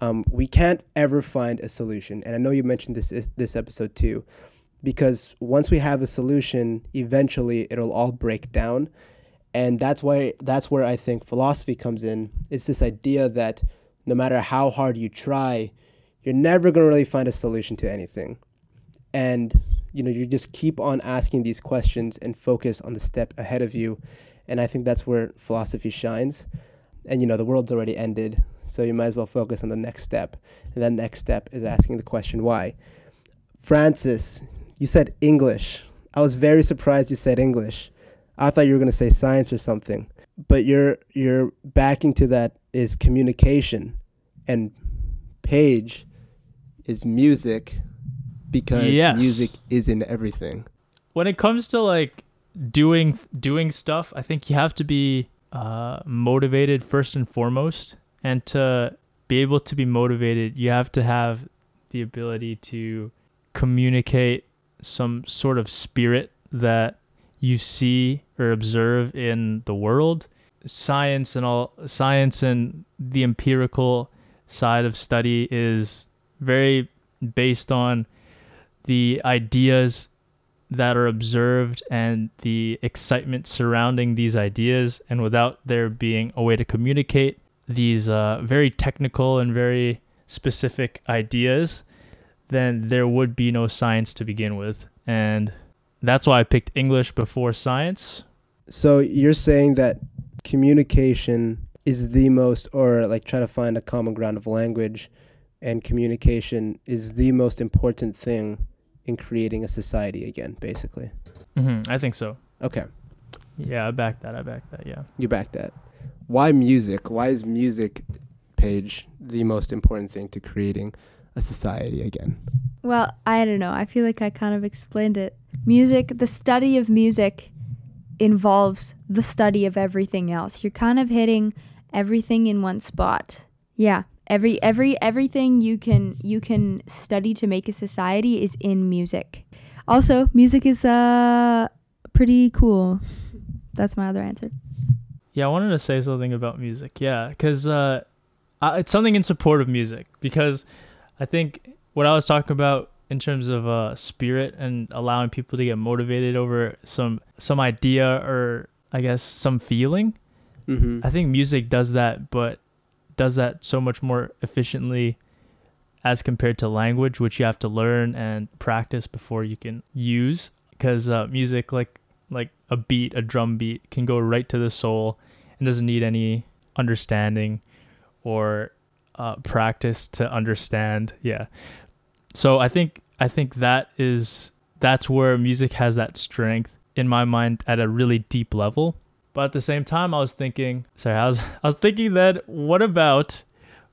Um, we can't ever find a solution, and I know you mentioned this this episode too, because once we have a solution, eventually it'll all break down, and that's why that's where I think philosophy comes in. It's this idea that no matter how hard you try, you're never gonna really find a solution to anything, and you know you just keep on asking these questions and focus on the step ahead of you. And i think that's where philosophy shines. And you know the world's already ended so you might as well focus on the next step. And that next step is asking the question why? Francis you said english. I was very surprised you said english. I thought you were going to say science or something. But your your backing to that is communication and Paige is music because Yes. music is in everything. When it comes to like doing doing stuff i think you have to be uh, motivated first and foremost. And to be able to be motivated you have to have the ability to communicate some sort of spirit that you see or observe in the world. Science and all science and the empirical side of study is very based on the ideas that are observed and the excitement surrounding these ideas. And without there being a way to communicate these uh, very technical and very specific ideas then there would be no science to begin with. And that's why i picked english before science. So you're saying that communication is the most, or like trying to find a common ground of language, and communication is the most important thing in creating a society again, basically. Mm-hmm, i think so Okay, yeah i back that i back that yeah you back that. Why music? Why is music, Paige, the most important thing to creating a society again? Well, I don't know. I feel like I kind of explained it. Music, the study of music involves the study of everything else. You're kind of hitting everything in one spot. Yeah. Every every everything you can you can study to make a society is in music. Also, music is uh pretty cool. That's my other answer. Yeah, I wanted to say something about music. Yeah, because uh, I- it's something in support of music. Because I think what I was talking about in terms of uh, spirit and allowing people to get motivated over some some idea or I guess some feeling. Mm-hmm. I think music does that, but does that so much more efficiently as compared to language, which you have to learn and practice before you can use. Because uh, music, like like a beat, a drum beat, can go right to the soul and doesn't need any understanding or uh, practice to understand. Yeah. So I think I think that is that's where music has that strength in my mind at a really deep level. But at the same time, I was thinking, sorry, I was I was thinking that what about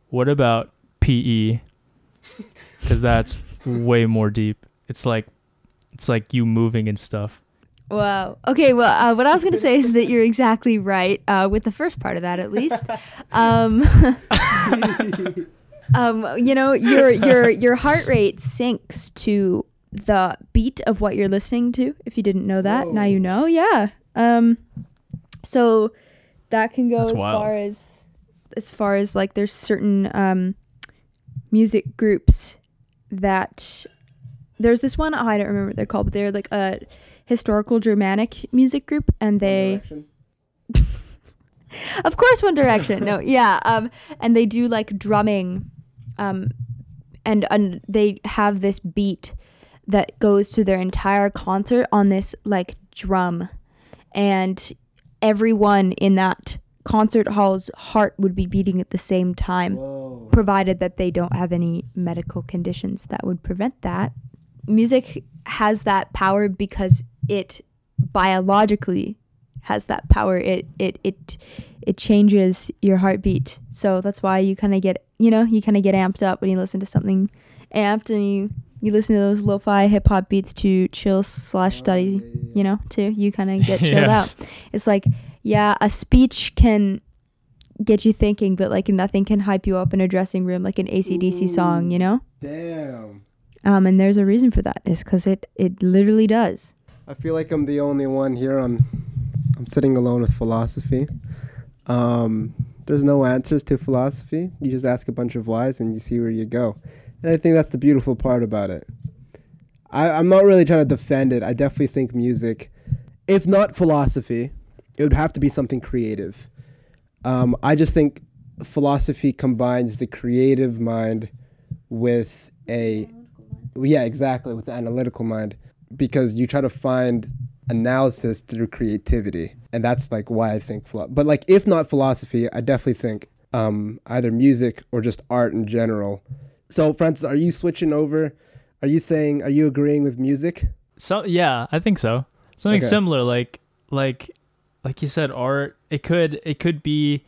what about PE? Because that's way more deep. It's like it's like you moving and stuff. Wow. Okay. Well, uh, what I was gonna say is that you're exactly right uh, with the first part of that, at least. Um, [laughs] um, you know, your your your heart rate syncs to the beat of what you're listening to. If you didn't know that, now you know. Yeah. Um, so that can go That's as wild. far as as far as like there's certain um music groups that there's this one oh, I don't remember what they're called, but they're like a historical Germanic music group, and they [laughs] of course One Direction. no, [laughs] yeah, um, and they do like drumming, um, and and they have this beat that goes to their entire concert on this like drum, and everyone in that concert hall's heart would be beating at the same time Whoa. provided that they don't have any medical conditions that would prevent that. Music has that power because it biologically has that power. It it it it changes your heartbeat. So that's why you kind of get, you know, you kind of get amped up when you listen to something amped and you you listen to those lo-fi hip hop beats to chill slash study, you know, too. You kind of get [laughs] chilled Yes. out. It's like, yeah, a speech can get you thinking, but like nothing can hype you up in a dressing room like an AC/DC song, you know? Damn. Um, and there's a reason for that. Is because it it literally does. I feel like I'm the only one here on. I'm sitting alone with philosophy. Um, there's no answers to philosophy. You just ask a bunch of whys and you see where you go. And I think that's the beautiful part about it. I, I'm not really trying to defend it. I definitely think music, if not philosophy, it would have to be something creative. Um, I just think philosophy combines the creative mind with a yeah exactly with the analytical mind because you try to find analysis through creativity and that's like why i think philo- but like if not philosophy i definitely think um, either music or just art in general so francis are you switching over are you saying are you agreeing with music So yeah, I think so. Something Okay. similar, like like like you said, art. It could it could be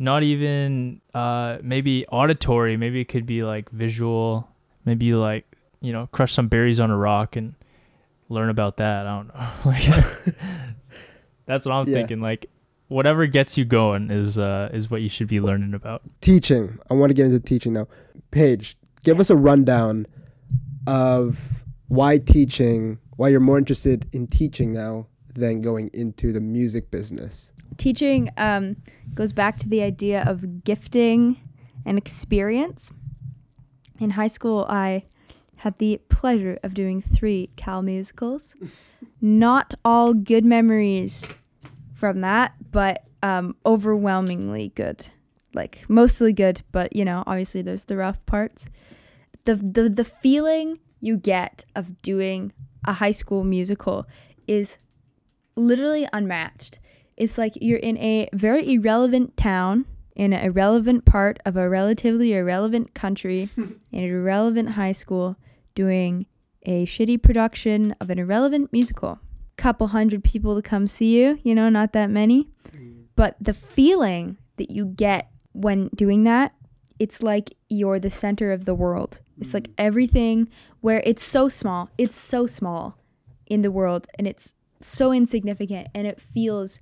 not even uh maybe auditory. Maybe it could be like visual. Maybe like you know crush some berries on a rock and learn about that. I don't know. [laughs] like [laughs] that's what I'm Yeah. thinking. Like whatever gets you going is uh is what you should be learning about. teaching i want to get into teaching now paige give us a rundown of why teaching why you're more interested in teaching now than going into the music business Teaching um, goes back to the idea of gifting and experience. In high school, I had the pleasure of doing three Cal musicals. [laughs] Not all good memories from that, but um, overwhelmingly good. Like mostly good, but you know, obviously there's the rough parts. The the the feeling you get of doing a high school musical is literally unmatched. It's like you're in a very irrelevant town in an irrelevant part of a relatively irrelevant country [laughs] in an irrelevant high school doing a shitty production of an irrelevant musical. Couple hundred people to come see you, you know, not that many. Mm. But the feeling that you get when doing that, it's like you're the center of the world. It's like mm. everything where it's so small, it's so small in the world and it's so insignificant and it feels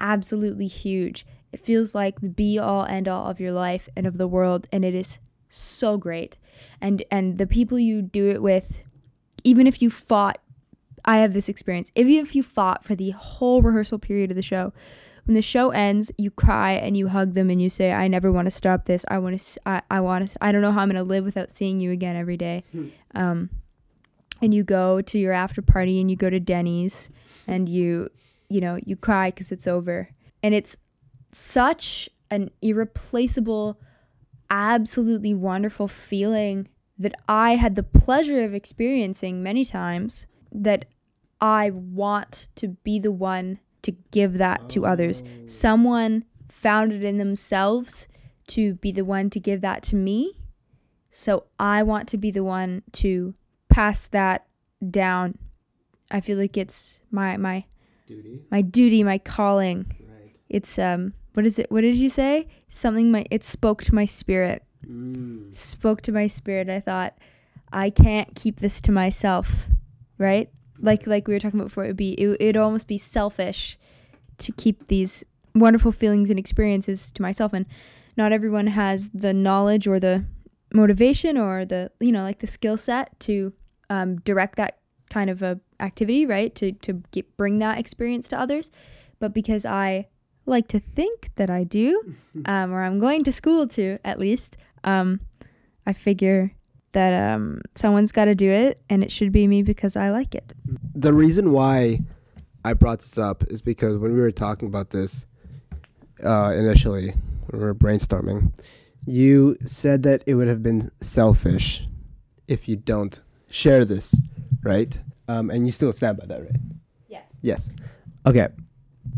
absolutely huge. It feels like the be all end all of your life and of the world and it is so great. And and the people you do it with even if you fought I have this experience. Even if you fought for the whole rehearsal period of the show, when the show ends, you cry and you hug them and you say, "I never want to stop this. I want to. I, I want to. I don't know how I'm gonna live without seeing you again every day." [laughs] Um, and you go to your after party and you go to Denny's and you you know, you cry because it's over. And it's such an irreplaceable, absolutely wonderful feeling that I had the pleasure of experiencing many times that I want to be the one to give that to others. Someone found it in themselves to be the one to give that to me. So I want to be the one to pass that down. I feel like it's my my Duty. my duty, my calling. Right. It's um what is it? What did you say? Something my it spoke to my spirit. Mm. Spoke to my spirit. I thought I can't keep this to myself, right? Like like we were talking about before, it would be it it'd almost be selfish to keep these wonderful feelings and experiences to myself. And not everyone has the knowledge or the motivation or the you know like the skill set to um, direct that kind of a activity right? To to get, bring that experience to others. But because i like to think that i do [laughs] um, or i'm going to school to at least um, i figure that um, someone's got to do it and it should be me because i like it The reason why I brought this up is because when we were talking about this uh, initially, when we were brainstorming, you said that it would have been selfish if you don't share this, right? Um, and you still stand by that, right? yes Yes. Okay.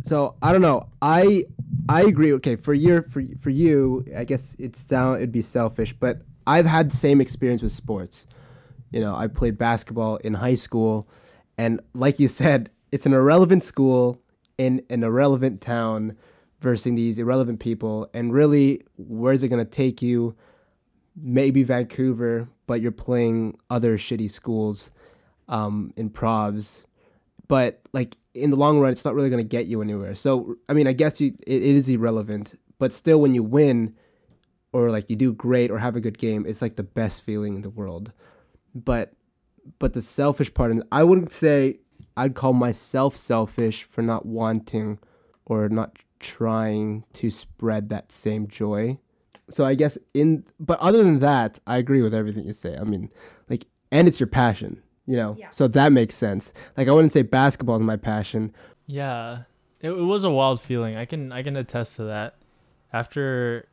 So I don't know. I I agree. Okay, for your for for you, I guess it's sound it'd be selfish, but I've had the same experience with sports. You know, I played basketball in high school, and like you said, it's an irrelevant school in an irrelevant town versus these irrelevant people, and really, where's it gonna take you? Maybe Vancouver, but you're playing other shitty schools um, in provs but like in the long run, it's not really going to get you anywhere. So I mean, I guess you it, it is irrelevant, but still, when you win, or like you do great or have a good game, it's like the best feeling in the world. But but the selfish part, and I wouldn't say I'd call myself selfish for not wanting or not trying to spread that same joy. So I guess in but other than that, I agree with everything you say. I mean, like and it's your passion, you know. Yeah. So that makes sense. Like I wouldn't say basketball is my passion. Yeah, it, it was a wild feeling. I can I can attest to that. After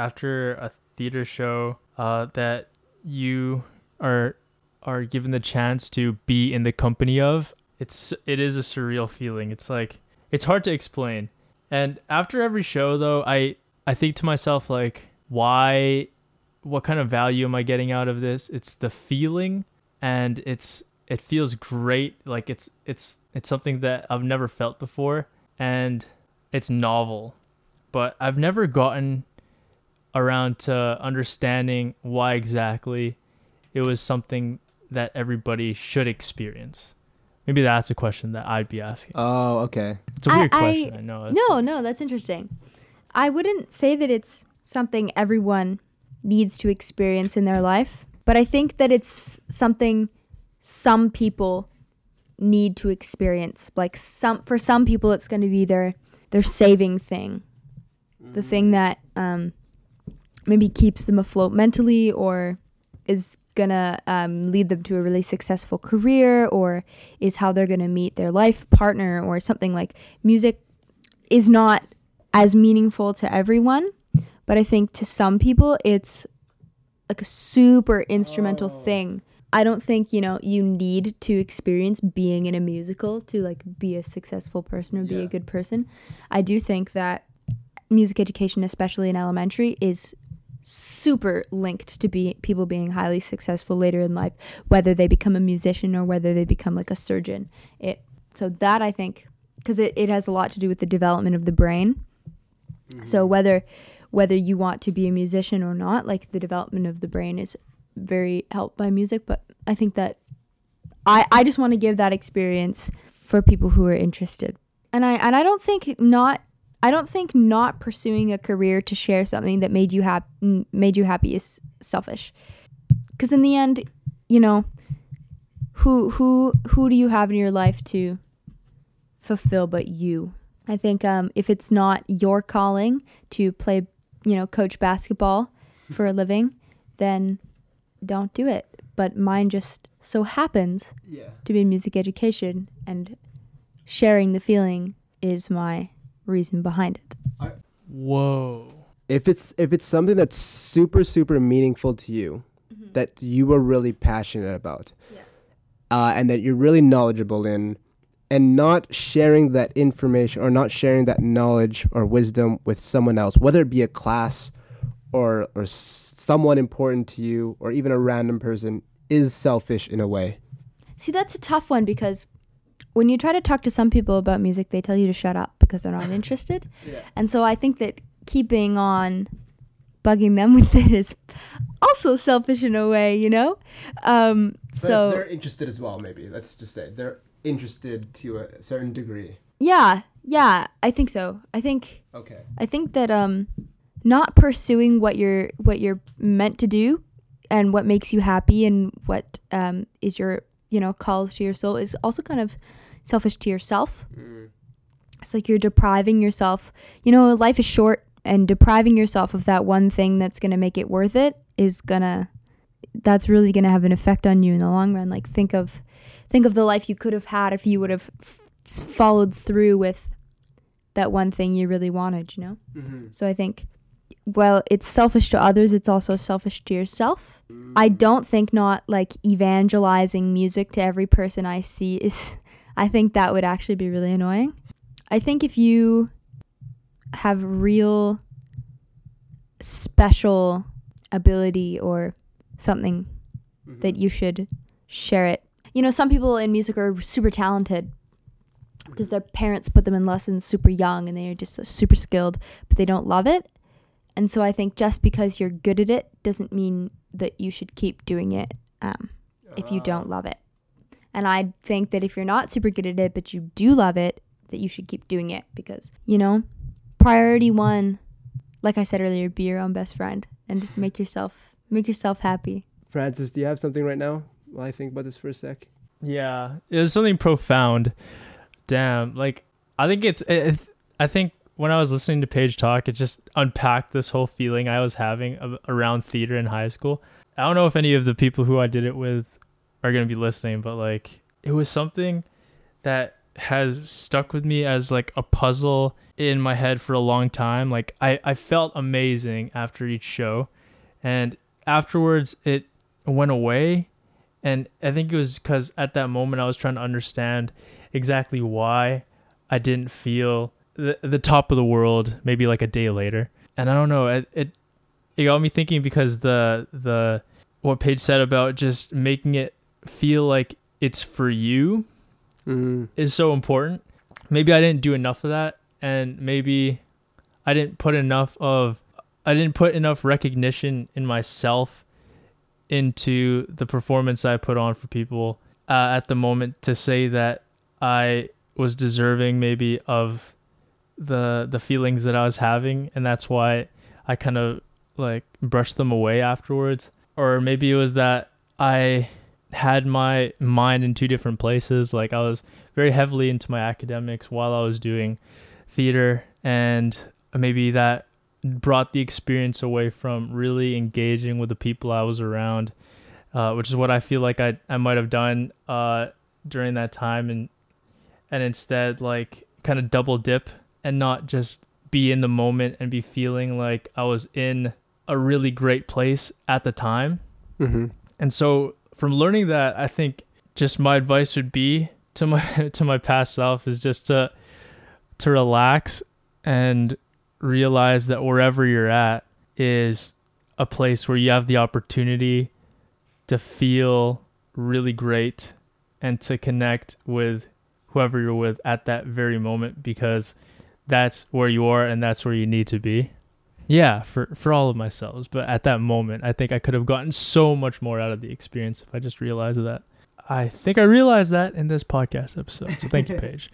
after a theater show, uh, that you are are given the chance to be in the company of, it's it is a surreal feeling. It's like it's hard to explain. And after every show, though, I I think to myself like, why? What kind of value am I getting out of this? It's the feeling, and it's it feels great. Like it's it's it's something that I've never felt before, and it's novel, but I've never gotten around to understanding why exactly it was something that everybody should experience. Maybe that's a question that I'd be asking. Oh, okay. It's a weird I- question. I know. It's No, no, that's interesting. I wouldn't say that it's something everyone needs to experience in their life, but I think that it's something some people need to experience. Like some for some people it's going to be their their saving thing. The thing that um maybe keeps them afloat mentally or is gonna um, lead them to a really successful career or is how they're gonna meet their life partner or something like music is not as meaningful to everyone but i think to some people it's like a super instrumental thing. I don't think you know you need to experience being in a musical to like be a successful person or be a good person. I do think that music education especially in elementary is super linked to be people being highly successful later in life whether they become a musician or whether they become like a surgeon. It so that i think because it, it has a lot to do with the development of the brain. So mm-hmm. whether whether you want to be a musician or not like the development of the brain is very helped by music but i think that i i just want to give that experience for people who are interested. And i and i don't think not i don't think not pursuing a career to share something that made you happy made you happy is selfish. Because in the end you know who who who do you have in your life to fulfill but you? I think um if it's not your calling to play you know coach basketball [laughs] for a living then don't do it. But mine just so happens Yeah. to be music education and sharing the feeling is my reason behind it. Whoa. If it's if it's something that's super super meaningful to you, that you are really passionate about, Yes. uh, and that you're really knowledgeable in, and not sharing that information or not sharing that knowledge or wisdom with someone else, whether it be a class or or someone important to you or even a random person, is selfish in a way. See, that's a tough one because when you try to talk to some people about music, they tell you to shut up because they're not [laughs] interested. Yeah. And so I think that keeping on bugging them [laughs] with it is also selfish in a way, you know? Um, But so, they're interested as well. Maybe let's just say they're interested to a certain degree. yeah, yeah, I think so. I think Okay. I think that um not pursuing what you're what you're meant to do and what makes you happy and what um is your you know calls to your soul is also kind of selfish to yourself. It's like you're depriving yourself. You know, life is short and depriving yourself of that one thing that's going to make it worth it is going to that's really going to have an effect on you in the long run. Like think of think of the life you could have had if you would have f- followed through with that one thing you really wanted, you know? Mm-hmm. So I think, well, it's selfish to others, it's also selfish to yourself. I don't think not like evangelizing music to every person I see is, I think that would actually be really annoying. I think if you have real special ability or something that you should share it. You know, some people in music are super talented because their parents put them in lessons super young and they're just super skilled, but they don't love it. And so I think just because you're good at it doesn't mean that you should keep doing it um, if you don't love it. And I think that if you're not super good at it, but you do love it, that you should keep doing it because, you know, priority one, like I said earlier, be your own best friend and make yourself make yourself happy. Francis, do you have something right now? While I think about this for a sec. Yeah, it was something profound. Damn, like I think it's. It, I think when I was listening to Paige talk, it just unpacked this whole feeling I was having around theater in high school. I don't know if any of the people who I did it with are gonna be listening, but like it was something that has stuck with me as like a puzzle in my head for a long time. Like I, I felt amazing after each show, and afterwards it went away and I think it was because at that moment I was trying to understand exactly why I didn't feel the, the top of the world maybe like a day later. And I don't know, it, it it got me thinking because the the what Paige said about just making it feel like it's for you Mm. is so important. Maybe I didn't do enough of that and maybe I didn't put enough of I didn't put enough recognition in myself into the performance I put on for people uh, at the moment to say that I was deserving maybe of the the feelings that I was having and that's why I kind of like brushed them away afterwards or maybe it was that I had my mind in two different places like I was very heavily into my academics while I was doing theater and maybe that brought the experience away from really engaging with the people I was around, uh, which is what I feel like I, I might have done uh, during that time and and instead like kind of double dip and not just be in the moment and be feeling like I was in a really great place at the time. Mm-hmm. And so from learning that, I think just my advice would be to my [laughs] to my past self is just to to relax and realize that wherever you're at is a place where you have the opportunity to feel really great and to connect with whoever you're with at that very moment because that's where you are and that's where you need to be. Yeah, for for all of myself, but at that moment, I think I could have gotten so much more out of the experience if I just realized that. I think I realized that in this podcast episode. So thank you, [laughs] Paige.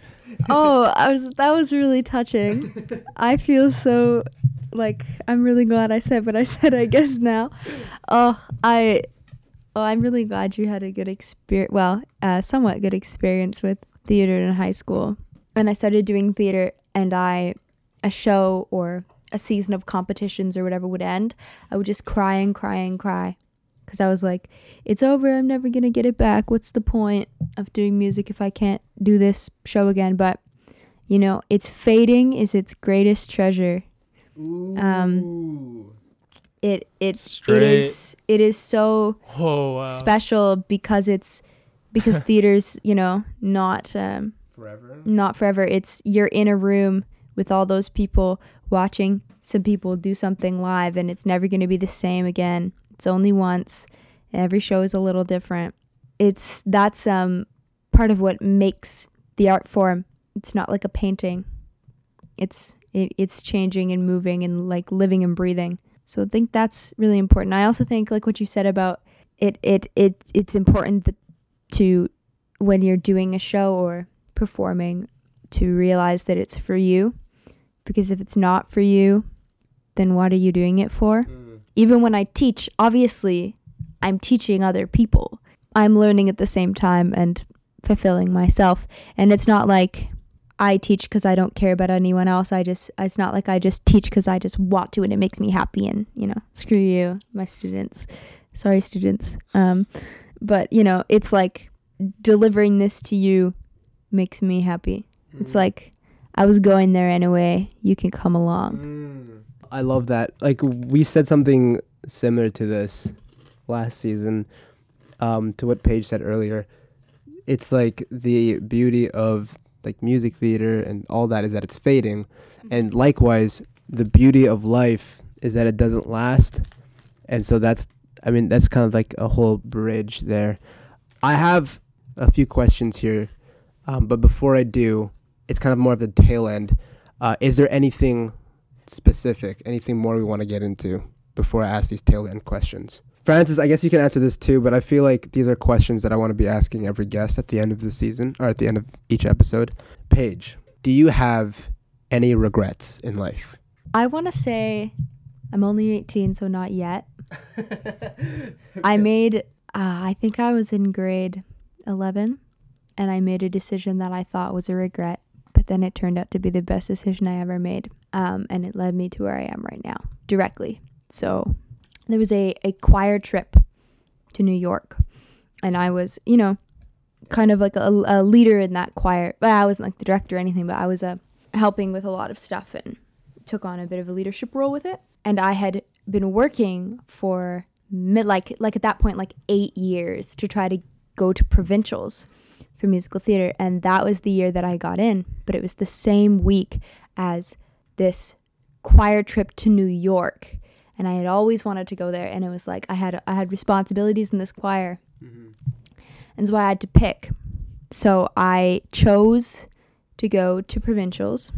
oh, I was that was really touching. [laughs] I feel so like I'm really glad I said what I said. I guess now. Oh, I. Oh, I'm really glad you had a good experience. Well, uh, somewhat good experience with theater in high school. When I started doing theater, and I, a show or a season of competitions or whatever would end, I would just cry and cry and cry. Because I was like, it's over. I'm never going to get it back. What's the point of doing music if I can't do this show again? But You know, its fading is its greatest treasure. Ooh. It it it Straight. is it is so Oh wow. special because it's because [laughs] theater's, you know, not um Forever. not forever. It's you're in a room with all those people watching some people do something live and it's never going to be the same again. It's only once. Every show is a little different. It's that's um part of what makes the art form. It's not like a painting. It's it, it's changing and moving and like living and breathing. So I think that's really important. I also think like what you said about it it it it's important that to when you're doing a show or performing to realize that it's for you because if it's not for you then what are you doing it for? Mm. even when i teach obviously i'm teaching other people. I'm learning at the same time and fulfilling myself. And it's not like i teach because i don't care about anyone else. I just it's not like i just teach because i just want to and it makes me happy and you know screw you my students. Sorry students. Um but you know it's like delivering this to you makes me happy. It's like I was going there anyway. You can come along. Mm. I love that. Like we said something similar to this last season, um, to what Paige said earlier. It's like the beauty of like music theater and all that is that it's fading, and likewise the beauty of life is that it doesn't last, and so that's I mean that's kind of like a whole bridge there. I have a few questions here, um, but before I do, it's kind of more of the tail end. Uh, is there anything specific, anything more we want to get into before I ask these tail end questions? Francis, I guess you can answer this too, but I feel like these are questions that I want to be asking every guest at the end of the season or at the end of each episode. Paige, do you have any regrets in life? I want to say I'm only 18, so not yet. [laughs] I made, uh, I think I was in grade 11, and I made a decision that I thought was a regret, but then it turned out to be the best decision I ever made. Um, and it led me to where I am right now directly. So there was a, a choir trip to New York, and I was, you know, kind of like a, a leader in that choir. But I wasn't like the director or anything, but I was uh, helping with a lot of stuff and took on a bit of a leadership role with it. And I had been working for mid, like like at that point like eight years to try to go to provincials for musical theater, and that was the year that I got in. But it was the same week as this choir trip to New York, and I had always wanted to go there. And it was like I had I had responsibilities in this choir, mm-hmm. and so I had to pick. So I chose to go to provincials.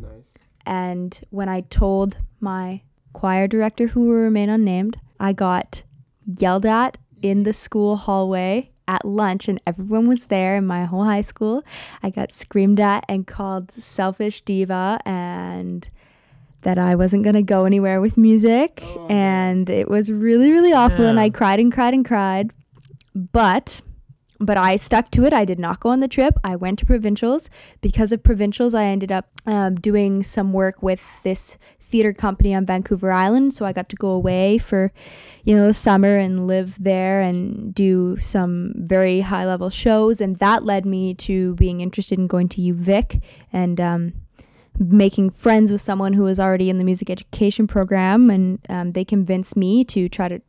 Nice. And when I told my choir director, who will remain unnamed, I got yelled at in the school hallway at lunch, and everyone was there in my whole high school. I got screamed at and called selfish diva, and that I wasn't going to go anywhere with music. Oh, and it was really, really awful. And I cried and cried and cried. But. But I stuck to it. I did not go on the trip. I went to provincials. Because of provincials, I ended up um, doing some work with this theater company on Vancouver Island. So I got to go away for, you know, the summer and live there and do some very high level shows. And that led me to being interested in going to UVic and um, making friends with someone who was already in the music education program. And um, they convinced me to try to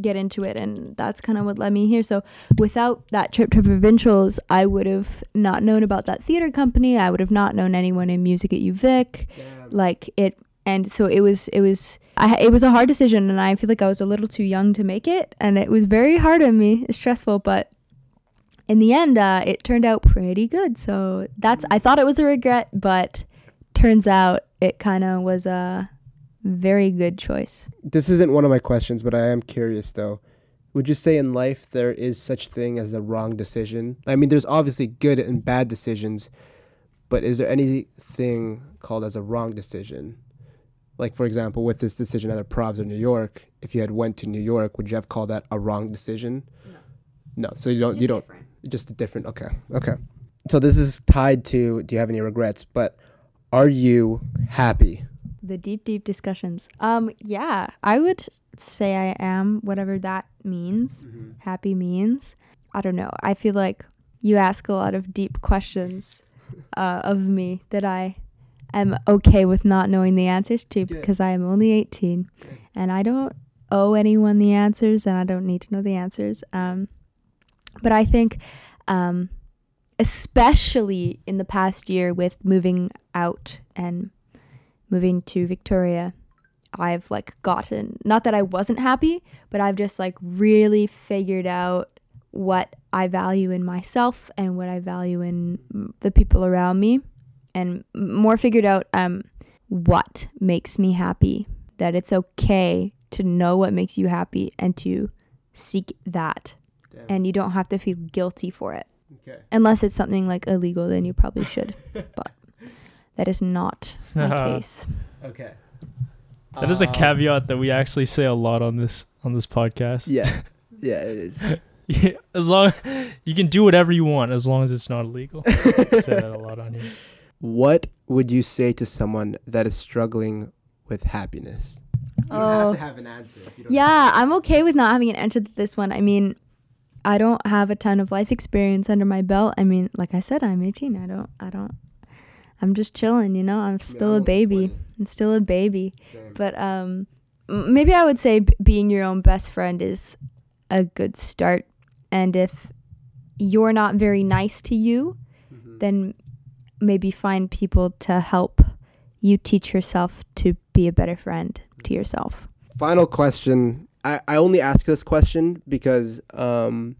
get into it. And that's kind of what led me here. So without that trip to provincials, I would have not known about that theater company. I would have not known anyone in music at UVic. Like it and so it was it was I, it was a hard decision and i feel like i was a little too young to make it and it was very hard on me it's stressful but in the end uh, it turned out pretty good so that's i thought it was a regret but turns out it kind of was a very good choice This isn't one of my questions, but I am curious though. Would you say in life there is such thing as a wrong decision? I mean, there's obviously good and bad decisions, but is there anything called as a wrong decision? Like for example, with this decision at the Provs of New York, if you had went to New York, would you have called that a wrong decision? No. No. So you don't. you don't. Just a different. Okay. Okay. So this is tied to. Do you have any regrets? But are you happy? the deep deep discussions um yeah i would say i am whatever that means happy means i don't know i feel like you ask a lot of deep questions uh, of me that I am okay with not knowing the answers to Good. because I am only 18 Good. and I don't owe anyone the answers and I don't need to know the answers. Um, but I think, um, especially in the past year with moving out and moving to Victoria, I've like gotten not that I wasn't happy, but I've just like really figured out what I value in myself and what I value in the people around me, and more figured out um what makes me happy. That it's okay to know what makes you happy and to seek that, Damn. and you don't have to feel guilty for it okay. unless it's something like illegal. Then you probably should, [laughs] but that is not my [laughs] case. Okay. That is a Um, caveat that we actually say a lot on this on this podcast. Yeah. [laughs] Yeah, it is. Yeah, as long you can do whatever you want as long as it's not illegal. I say that a lot on here. What would you say to someone that is struggling with happiness? You don't have Oh. to have an answer. if you don't Yeah, I'm okay with not having an answer to this one. I mean, I don't have a ton of life experience under my belt. I mean, like I said, I'm 18. I don't, I don't, I'm just chilling, you know? I'm still a I'm only baby. 20. I'm still a baby. Same. But um, maybe I would say b- being your own best friend is a good start. And if you're not very nice to you, Mhm. then maybe find people to help you teach yourself to be a better friend to yourself. Final question. I, I only ask this question because um,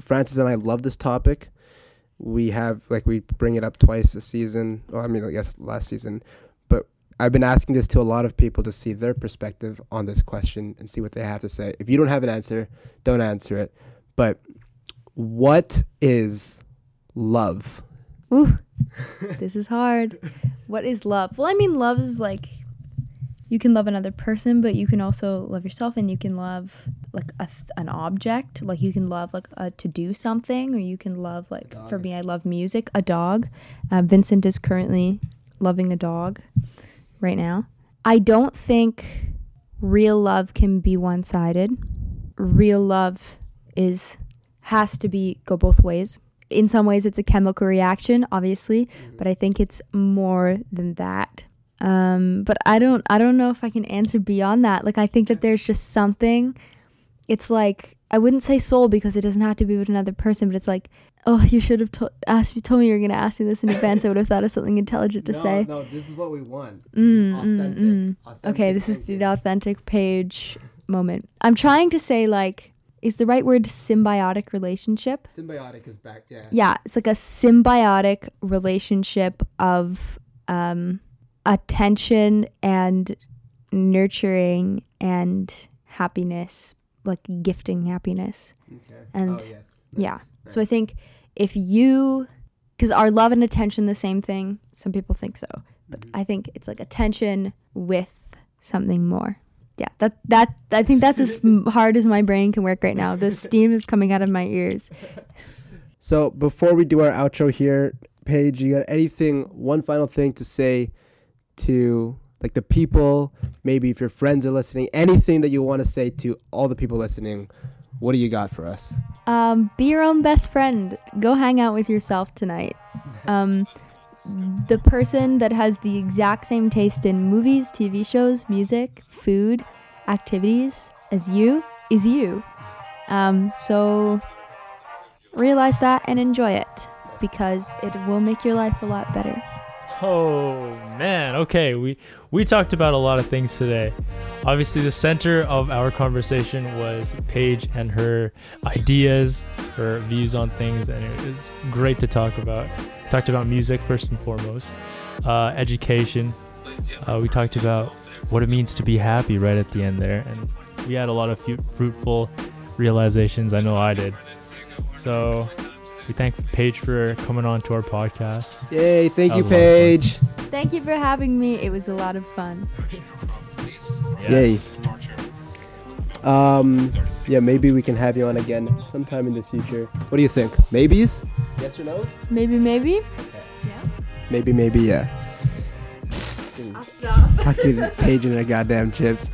Francis and I love this topic. We have like we bring it up twice a season. Well, I mean, I guess last season, but I've been asking this to a lot of people to see their perspective on this question and see what they have to say. If you don't have an answer, don't answer it. But what is love? Ooh, [laughs] this is hard. What is love? Well, I mean, love is like you can love another person, but you can also love yourself, and you can love like a, an object. Like you can love like a, to do something, or you can love like for me, I love music. A dog. Uh, Vincent is currently loving a dog right now. I don't think real love can be one sided. Real love is has to be go both ways. In some ways, it's a chemical reaction, obviously, but I think it's more than that. Um, but I don't, I don't know if I can answer beyond that. Like, I think that there's just something. It's like I wouldn't say soul because it doesn't have to be with another person, but it's like, oh, you should have to- asked you told me you were gonna ask me this in advance. I would have thought of something intelligent to say. no, this is what we want. Mm, mm, mm. Okay, this is the authentic Paige moment. I'm trying to say like, is the right word symbiotic relationship? symbiotic is back. Yeah. Yeah, it's like a symbiotic relationship of um, attention and nurturing and happiness, like gifting happiness. Okay. And oh, yes. Yeah. So I think if you, because are love and attention the same thing? Some people think so, but Mhm. I think it's like attention with something more. Yeah, that that I think that's as [laughs] hard as my brain can work right now. The steam is coming out of my ears. [laughs] So before we do our outro here, Paige, you got anything, one final thing to say to like the people, maybe if your friends are listening, anything that you want to say to all the people listening, what do you got for us? Um, be your own best friend. Go hang out with yourself tonight. [laughs] Um, the person that has the exact same taste in movies, TV shows, music, food, activities as you is you. Um, so realize that and enjoy it because it will make your life a lot better. Oh man, okay. We we talked about a lot of things today. Obviously, the center of our conversation was Paige and her ideas, her views on things, and it was great to talk about. Talked about music first and foremost, uh, education. Uh, we talked about what it means to be happy right at the end there, and we had a lot of fu- fruitful realizations. I know I did. So we thank Paige for coming on to our podcast. Yay, thank That you, was a lot of fun. Paige. Thank you for having me. It was a lot of fun. Yay. Um, yeah, maybe we can have you on again sometime in the future. What do you think? Maybes? Yes or no's? Maybe, maybe. Yeah. Maybe, maybe, yeah. stop. [laughs] Fucking Paige and her goddamn chips.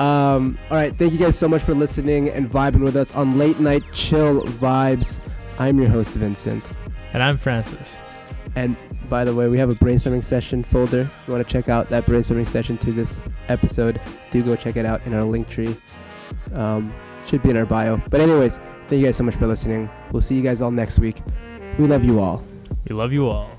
Um, all right, thank you guys so much for listening and vibing with us on Late Night Chill Vibes. I'm your host, Vincent. And I'm Francis. And by the way, we have a brainstorming session folder. If you want to check out that brainstorming session to this episode, do go check it out in our Linktree. Um, should be in our bio. But anyways, thank you guys so much for listening. We'll see you guys all next week. We love you all. We love you all.